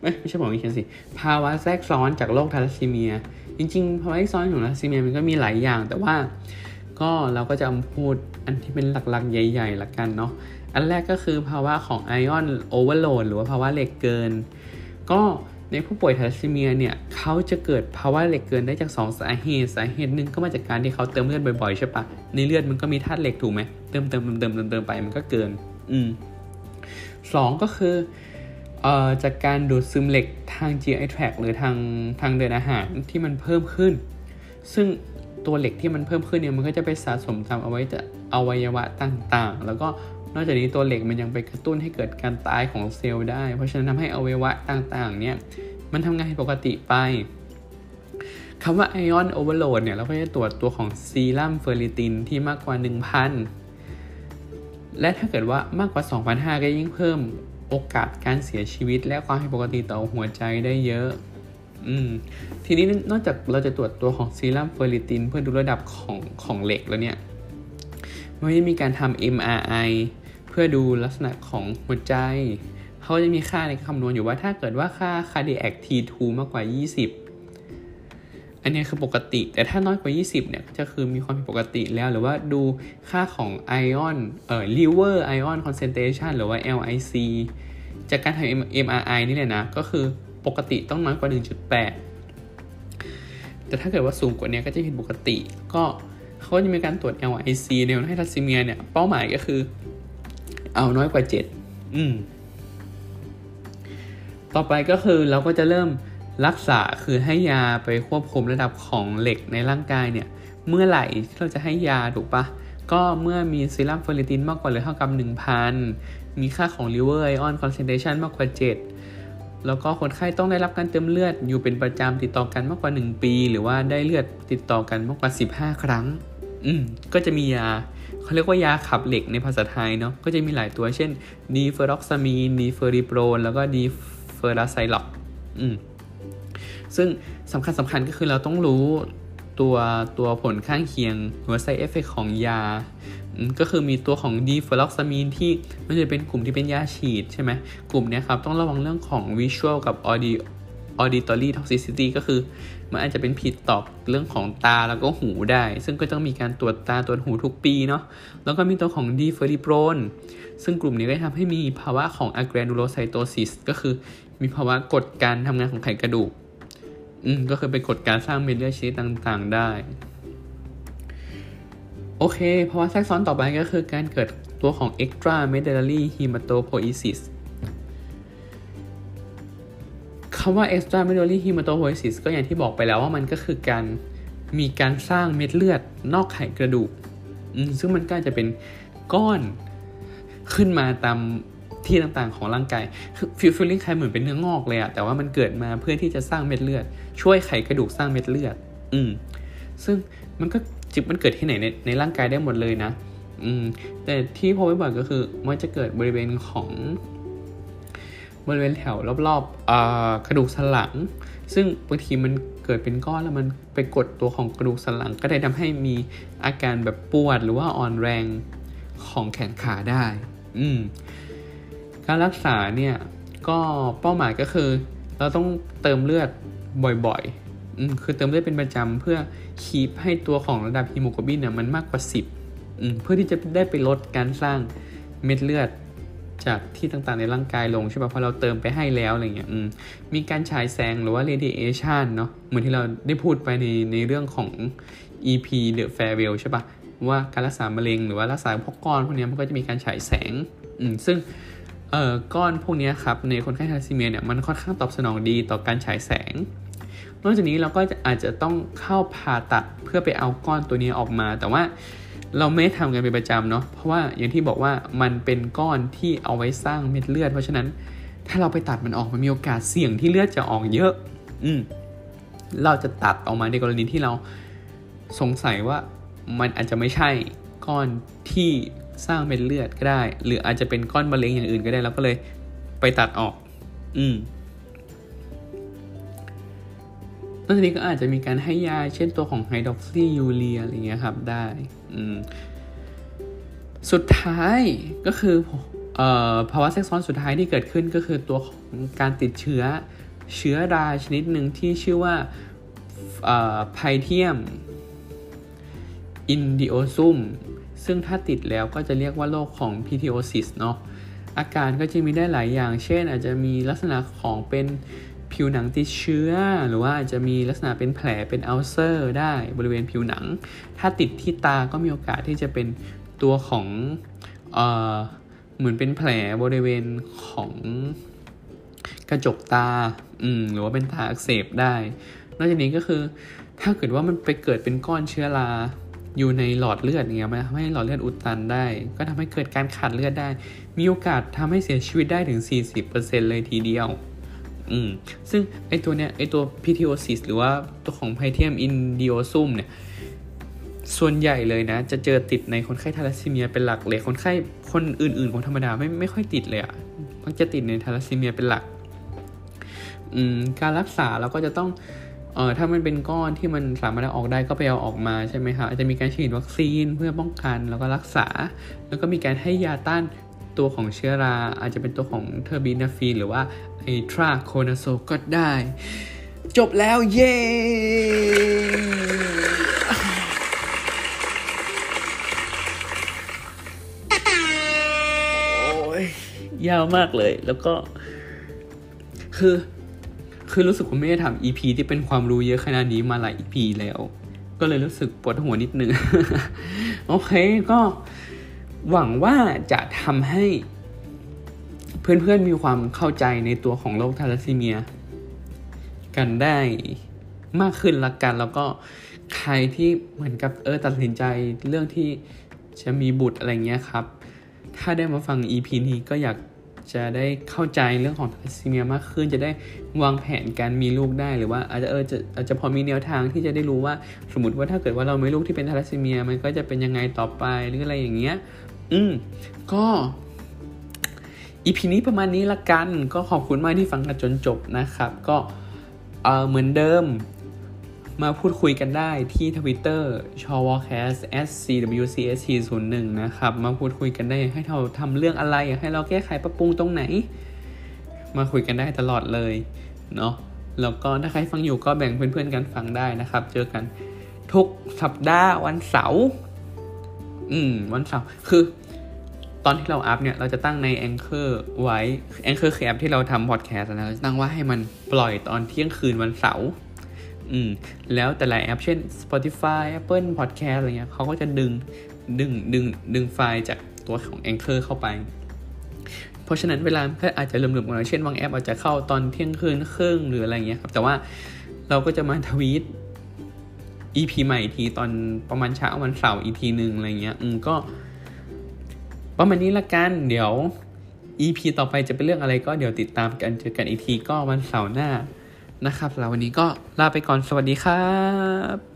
Speaker 1: ไม่ใช่ผลข้างเคียงสิ ภาวะแทรกซ้อนจากโรคทาลัสซีเมีย จริงๆ ภาวะแทรกซ้อนของทาลัสซีเมียมันก็มีหลายอย่าง แต่ว่าก็เราก็จะพูดอันที่เป็นหลักๆ ใหญ่ๆละกันเนาะ อันแรกก็คือภาวะของ iron overload หรือว่าภาวะเหล็กเกิน ก็ในผู้ป่วยทาลัสซีเมียเนี่ยเขาจะเกิดภาวะเหล็กเกินได้จาก 2 สาเหตุ สาเหตุหนึ่งก็มาจากการที่เขาเติมเลือดบ่อยๆใช่ปะในเลือดมันก็มีธาตุเหล็กถูกไหมเติมเติมเติมเติมเติมไปมันก็เกิน อืมสองก็คือ จากการดูดซึมเหล็กทาง GI tract หรือทางทางเดินอาหารที่มันเพิ่มขึ้น ซึ่งตัวเหล็กที่มันเพิ่มขึ้นเนี่ยมันก็จะไปสะสมตามเอาไว้จะอวัยวะต่างๆ แล้วก็นอกจากนี้ตัวเหล็กมันยังไปกระตุ้นให้เกิดการตายของเซลล์ได้ เพราะฉะนั้นทำให้อวัยวะต่างๆ เนี่ยมันทำงานปกติไปคำว่าไอออนโอเวอร์โหลดเนี่ยเราก็จะตรวจตัวของซีรัมเฟอร์ริตินที่มากกว่า 1,000 และถ้าเกิดว่ามากกว่า 2,500 ก็ยิ่งเพิ่ม โอกาสการเสียชีวิต และความผิดปกติต่อหัวใจได้เยอะอืมทีนี้นอกจากเราจะตรวจตัวของซีรัมเฟอร์ริติน เพื่อดูระดับของของเหล็กแล้วเนี่ยมันจะมีการทำ MRI เพื่อดูลักษณะของหัวใจ เขาจะมีค่าในคำนวณอยู่ว่าถ้าเกิดว่าค่า cardiac T2 มากกว่า 20 อันนี้คือปกติ แต่ถ้าน้อยกว่า 20 เนี่ยจะคือมีความผิดปกติแล้ว หรือว่าดูค่าของไอออนเอ่อ liver ion concentration หรือว่า LIC จากการทำ MRI นี่เลยนะ ก็คือปกติต้องน้อยกว่า 1.8 แต่ถ้าเกิดว่าสูงกว่านี้ก็จะผิดปกติ ก็เขาจะมีการตรวจ LIC ในคนไข้ทัสซีเมียเนี่ย เป้าหมายก็คือ เอาน้อยกว่า 7 อืม ต่อไปก็คือเราก็จะเริ่ม รักษาคือให้ยาไปควบคุมระดับของเหล็กในร่างกายเนี่ย เมื่อไหร่ที่เราจะให้ยาถูกปะก็เมื่อมีซีรัมเฟอร์ริตินมากกว่าหรือเท่ากับ 1,000 มีค่าของ liver ion concentration มากกว่า 7 แล้วก็คนไข้ต้องได้รับการเติมเลือดอยู่เป็นประจำติดต่อกันมากกว่า 1 ปี หรือว่าได้เลือดติดต่อกันมากกว่า 15 ครั้ง อืมก็จะมียาเขาเรียกว่ายาขับเหล็กในภาษาไทยเนาะก็จะมีหลายตัวเช่นdeferoxamine deferiprone แล้วก็ deferasirox อืม ซึ่งสำคัญสำคัญก็คือเราต้องรู้ตัวตัวผลข้างเคียงหรือ side effect ของยา ก็คือมีตัวของ deferoxamine ที่มันจะเป็นกลุ่มที่เป็นยาฉีดใช่ไหมกลุ่มนี้ครับ ต้องระวังเรื่องของ visual กับ audio auditory toxicity ก็คือ มันอาจจะเป็นพิษต่อเรื่องของตาแล้วก็หูได้ ซึ่งก็ต้องมีการตรวจตาตรวจหูทุกปีเนาะแล้วก็มีตัวของดีเฟอริโปรนซึ่งกลุ่มนี้ก็ทำให้มีภาวะของ agranulocytosis ก็คือมีภาวะกดการทำงานของไขกระดูก อืมก็คือไปกดการสร้างเม็ดเลือดชนิดต่างๆ ได้ โอเคภาวะแทรกซ้อนต่อไปก็คือการเกิดตัวของ extra medullary hematopoiesis คำว่า extra medullary hematopoiesis ก็อย่างที่บอกไปแล้วว่ามันก็คือการมีการสร้างเม็ดเลือดนอกไขกระดูก ซึ่งมันก็จะเป็นก้อนขึ้นมาตาม ที่ต่างๆของร่างกายคือ feel feeling คล้ายเหมือนเป็นเนื้องอกเลยอะแต่ว่ามันเกิดมาเพื่อที่จะสร้างเม็ดเลือด ช่วยไขกระดูกสร้างเม็ดเลือด อืม ซึ่งมันก็จิบมันเกิดที่ไหนในในร่างกายได้หมดเลยนะ อืม แต่ที่พบบ่อยก็คือมันจะเกิดบริเวณของ บริเวณแถวรอบๆกระดูกสันหลัง ซึ่งบางทีมันเกิดเป็นก้อนแล้วมันไปกดตัวของกระดูกสันหลัง ก็ได้ทำให้มีอาการแบบปวดหรือว่าอ่อนแรงของแขนขาได้ อืม การรักษาเนี่ยก็เป้าหมายก็คือ เราต้องเติมเลือดบ่อยๆอืมคือเติมเลือดเป็นประจำเพื่อ keep ให้ตัวของระดับฮีโมโกลบินเนี่ยมันมากกว่า 10อืมเพื่อที่จะได้ไปลดการสร้างเม็ดเลือดจากที่ต่างๆในร่างกายลงใช่ป่ะพอเราเติมไปให้แล้วอะไรเงี้ยมีการฉายแสงหรือว่า radiation เนาะเหมือนที่เราได้พูดไปในในเรื่องของ EP The Farewell ใช่ป่ะว่าการรักษามะเร็งหรือว่ารักษาพวกก้อนพวกนี้มันก็จะมีการฉายแสงอืมซึ่ง เอ่อก้อนพวกนี้ครับในคนไข้ทาซีเมียเนี่ยมันค่อนข้างตอบสนองดีต่อการฉายแสง นอกจากนี้เราก็อาจจะต้องเข้าผ่าตัดเพื่อไปเอาก้อนตัวนี้ออกมา แต่ว่าเราไม่ทำกันเป็นประจำเนาะเพราะว่าอย่างที่บอกว่ามันเป็นก้อนที่เอาไว้สร้างเม็ดเลือด เพราะฉะนั้นถ้าเราไปตัดมันออกมันมีโอกาสเสี่ยงที่เลือดจะออกเยอะ อืมเราจะตัดออกมาในกรณีที่เราสงสัยว่ามันอาจจะไม่ใช่ก้อนที่ สร้างเป็นเลือดก็ได้ หรืออาจจะเป็นก้อนมะเร็งอย่างอื่นก็ได้แล้วก็เลยไปตัดออก อืมนอกจากนี้ก็อาจจะมีการให้ยา เช่นตัวของ hydroxyurea อะไรเงี้ยครับได้ อืม สุดท้ายก็คือภาวะแทรกซ้อนสุดท้ายที่เกิดขึ้นก็คือตัวของการติดเชื้อเชื้อราชนิดหนึ่งที่ชื่อว่า Pythium insidiosum ซึ่งถ้าติดแล้วก็จะเรียกว่าโรคของ pythiosis เนาะอาการก็จะมีได้หลายอย่าง เช่น อาจจะมีลักษณะของเป็นผิวหนังติดเชื้อ หรือว่าอาจจะมีลักษณะเป็นแผลเป็นอัลเซอร์ได้บริเวณผิวหนัง ถ้าติดที่ตาก็มีโอกาสที่จะเป็นตัวของเออเหมือนเป็นแผลบริเวณของกระจกตาอืมหรือว่าเป็นตาอักเสบได้ นอกจากนี้ก็คือถ้าเกิดว่ามันไปเกิดเป็นก้อนเชื้อรา อยู่ในหลอดเลือดเงี้ยมันทำให้หลอดเลือดอุดตันได้ ก็ทำให้เกิดการขาดเลือดได้ มีโอกาสทำให้เสียชีวิตได้ถึง 40%เลยทีเดียว อืม ซึ่งไอตัวเนี้ยไอตัว pythiosis หรือว่าตัวของ Pythium insidiosum เนี่ย ส่วนใหญ่เลยนะ จะเจอติดในคนไข้ธาลัสซีเมียเป็นหลักเลย คนไข้คนอื่นๆของธรรมดาไม่ไม่ค่อยติดเลยอะ่ะมักจะติดในธาลัสซีเมียเป็นหลัก อืม การรักษาเราก็จะต้อง เออถ้ามันเป็นก้อนที่มันสามารถออกได้ก็ไปเอาออกมาใช่ไหมครับอาจจะมีการฉีดวัคซีนเพื่อป้องกันแล้วก็รักษา แล้วก็มีการให้ยาต้านตัวของเชื้อรา อาจจะเป็นตัวของ terbinafine หรือว่า itraconazole ก็ได้ จบแล้วเย้ยยาวมากเลยแล้วก็คือ คือรู้สึกว่าไม่ได้ทำ EP ที่เป็นความรู้เยอะขนาดนี้มาหลาย EP แล้ว ก็เลยรู้สึกปวดหัวนิดนึง โอเคก็หวังว่าจะทำให้ เพื่อนๆมีความเข้าใจในตัวของโรคทาลัสซีเมีย กันได้มากขึ้นละกัน แล้วก็ใครที่เหมือนกับเออตัดสินใจเรื่องที่จะมีบุตรอะไรเงี้ยครับ ถ้าได้มาฟัง EP นี้ก็อยาก จะได้เข้าใจเรื่องของทาลัสซีเมียมากขึ้น จะได้วางแผนการมีลูกได้หรือว่าอาจจะเออจะอาจจะพอมีแนวทางที่จะได้รู้ว่าสมมติว่าถ้าเกิดว่าเราไม่ลูกที่เป็นทาลัสซีเมียมันก็จะเป็นยังไงต่อไปหรืออะไรอย่างเงี้ยอืมก็อีพีนี้ประมาณนี้ละกัน ก็ขอบคุณมากที่ฟังกันจนจบนะครับ ก็เออเหมือนเดิม มาพูดคุยกันได้ที่ทวิตเตอร์ชอวอ c a s scwcsc 0 1นะครับ มาพูดคุยกันได้ให้เราทำเรื่องอะไร อยากให้เราแก้ไขปรับปรุงตรงไหน มาคุยกันได้ตลอดเลยเนาะแล้วก็ถ้าใครฟังอยู่ก็แบ่งเพื่อนๆกันฟังได้นะครับ เจอกันทุกสัปดาห์วันเสาร์อืม วันเสาร์คือ ตอนที่เราอัพเนี่ย เราจะตั้งใน Anchor ไว้ Anchor คือแอปที่เราทำพอดแคสต์นะเราจะตั้งว่าให้มันปล่อยตอนเที่ยงคืนวันเสาร์ อืมแล้วแต่ละแอป เช่น Spotify Apple Podcast อะไรเงี้ยเขาก็จะดึงดึงดึงดึงไฟล์จากตัวของ Anchor เข้าไป เพราะฉะนั้นเวลาก็อาจจะลืมๆกันน่อยเช่นบางแอปอาจจะเข้าตอนเที่ยงคืนครึ่งหรืออะไรเงี้ยครับแต่ว่าเราก็จะมาทวีต EP ใหม่อีกทีตอนประมาณเช้าวันเสาร์อีกทีหนึ่งอะไรเงี้ยอืมก็ประมาณนี้ละกันเดี๋ยว EP ต่อไปจะเป็นเรื่องอะไรก็เดี๋ยวติดตามกันเจอกันอีกทีก็วันเสาร์หน้า นะครับสำหรับวันนี้ก็ลาไปก่อนสวัสดีครับ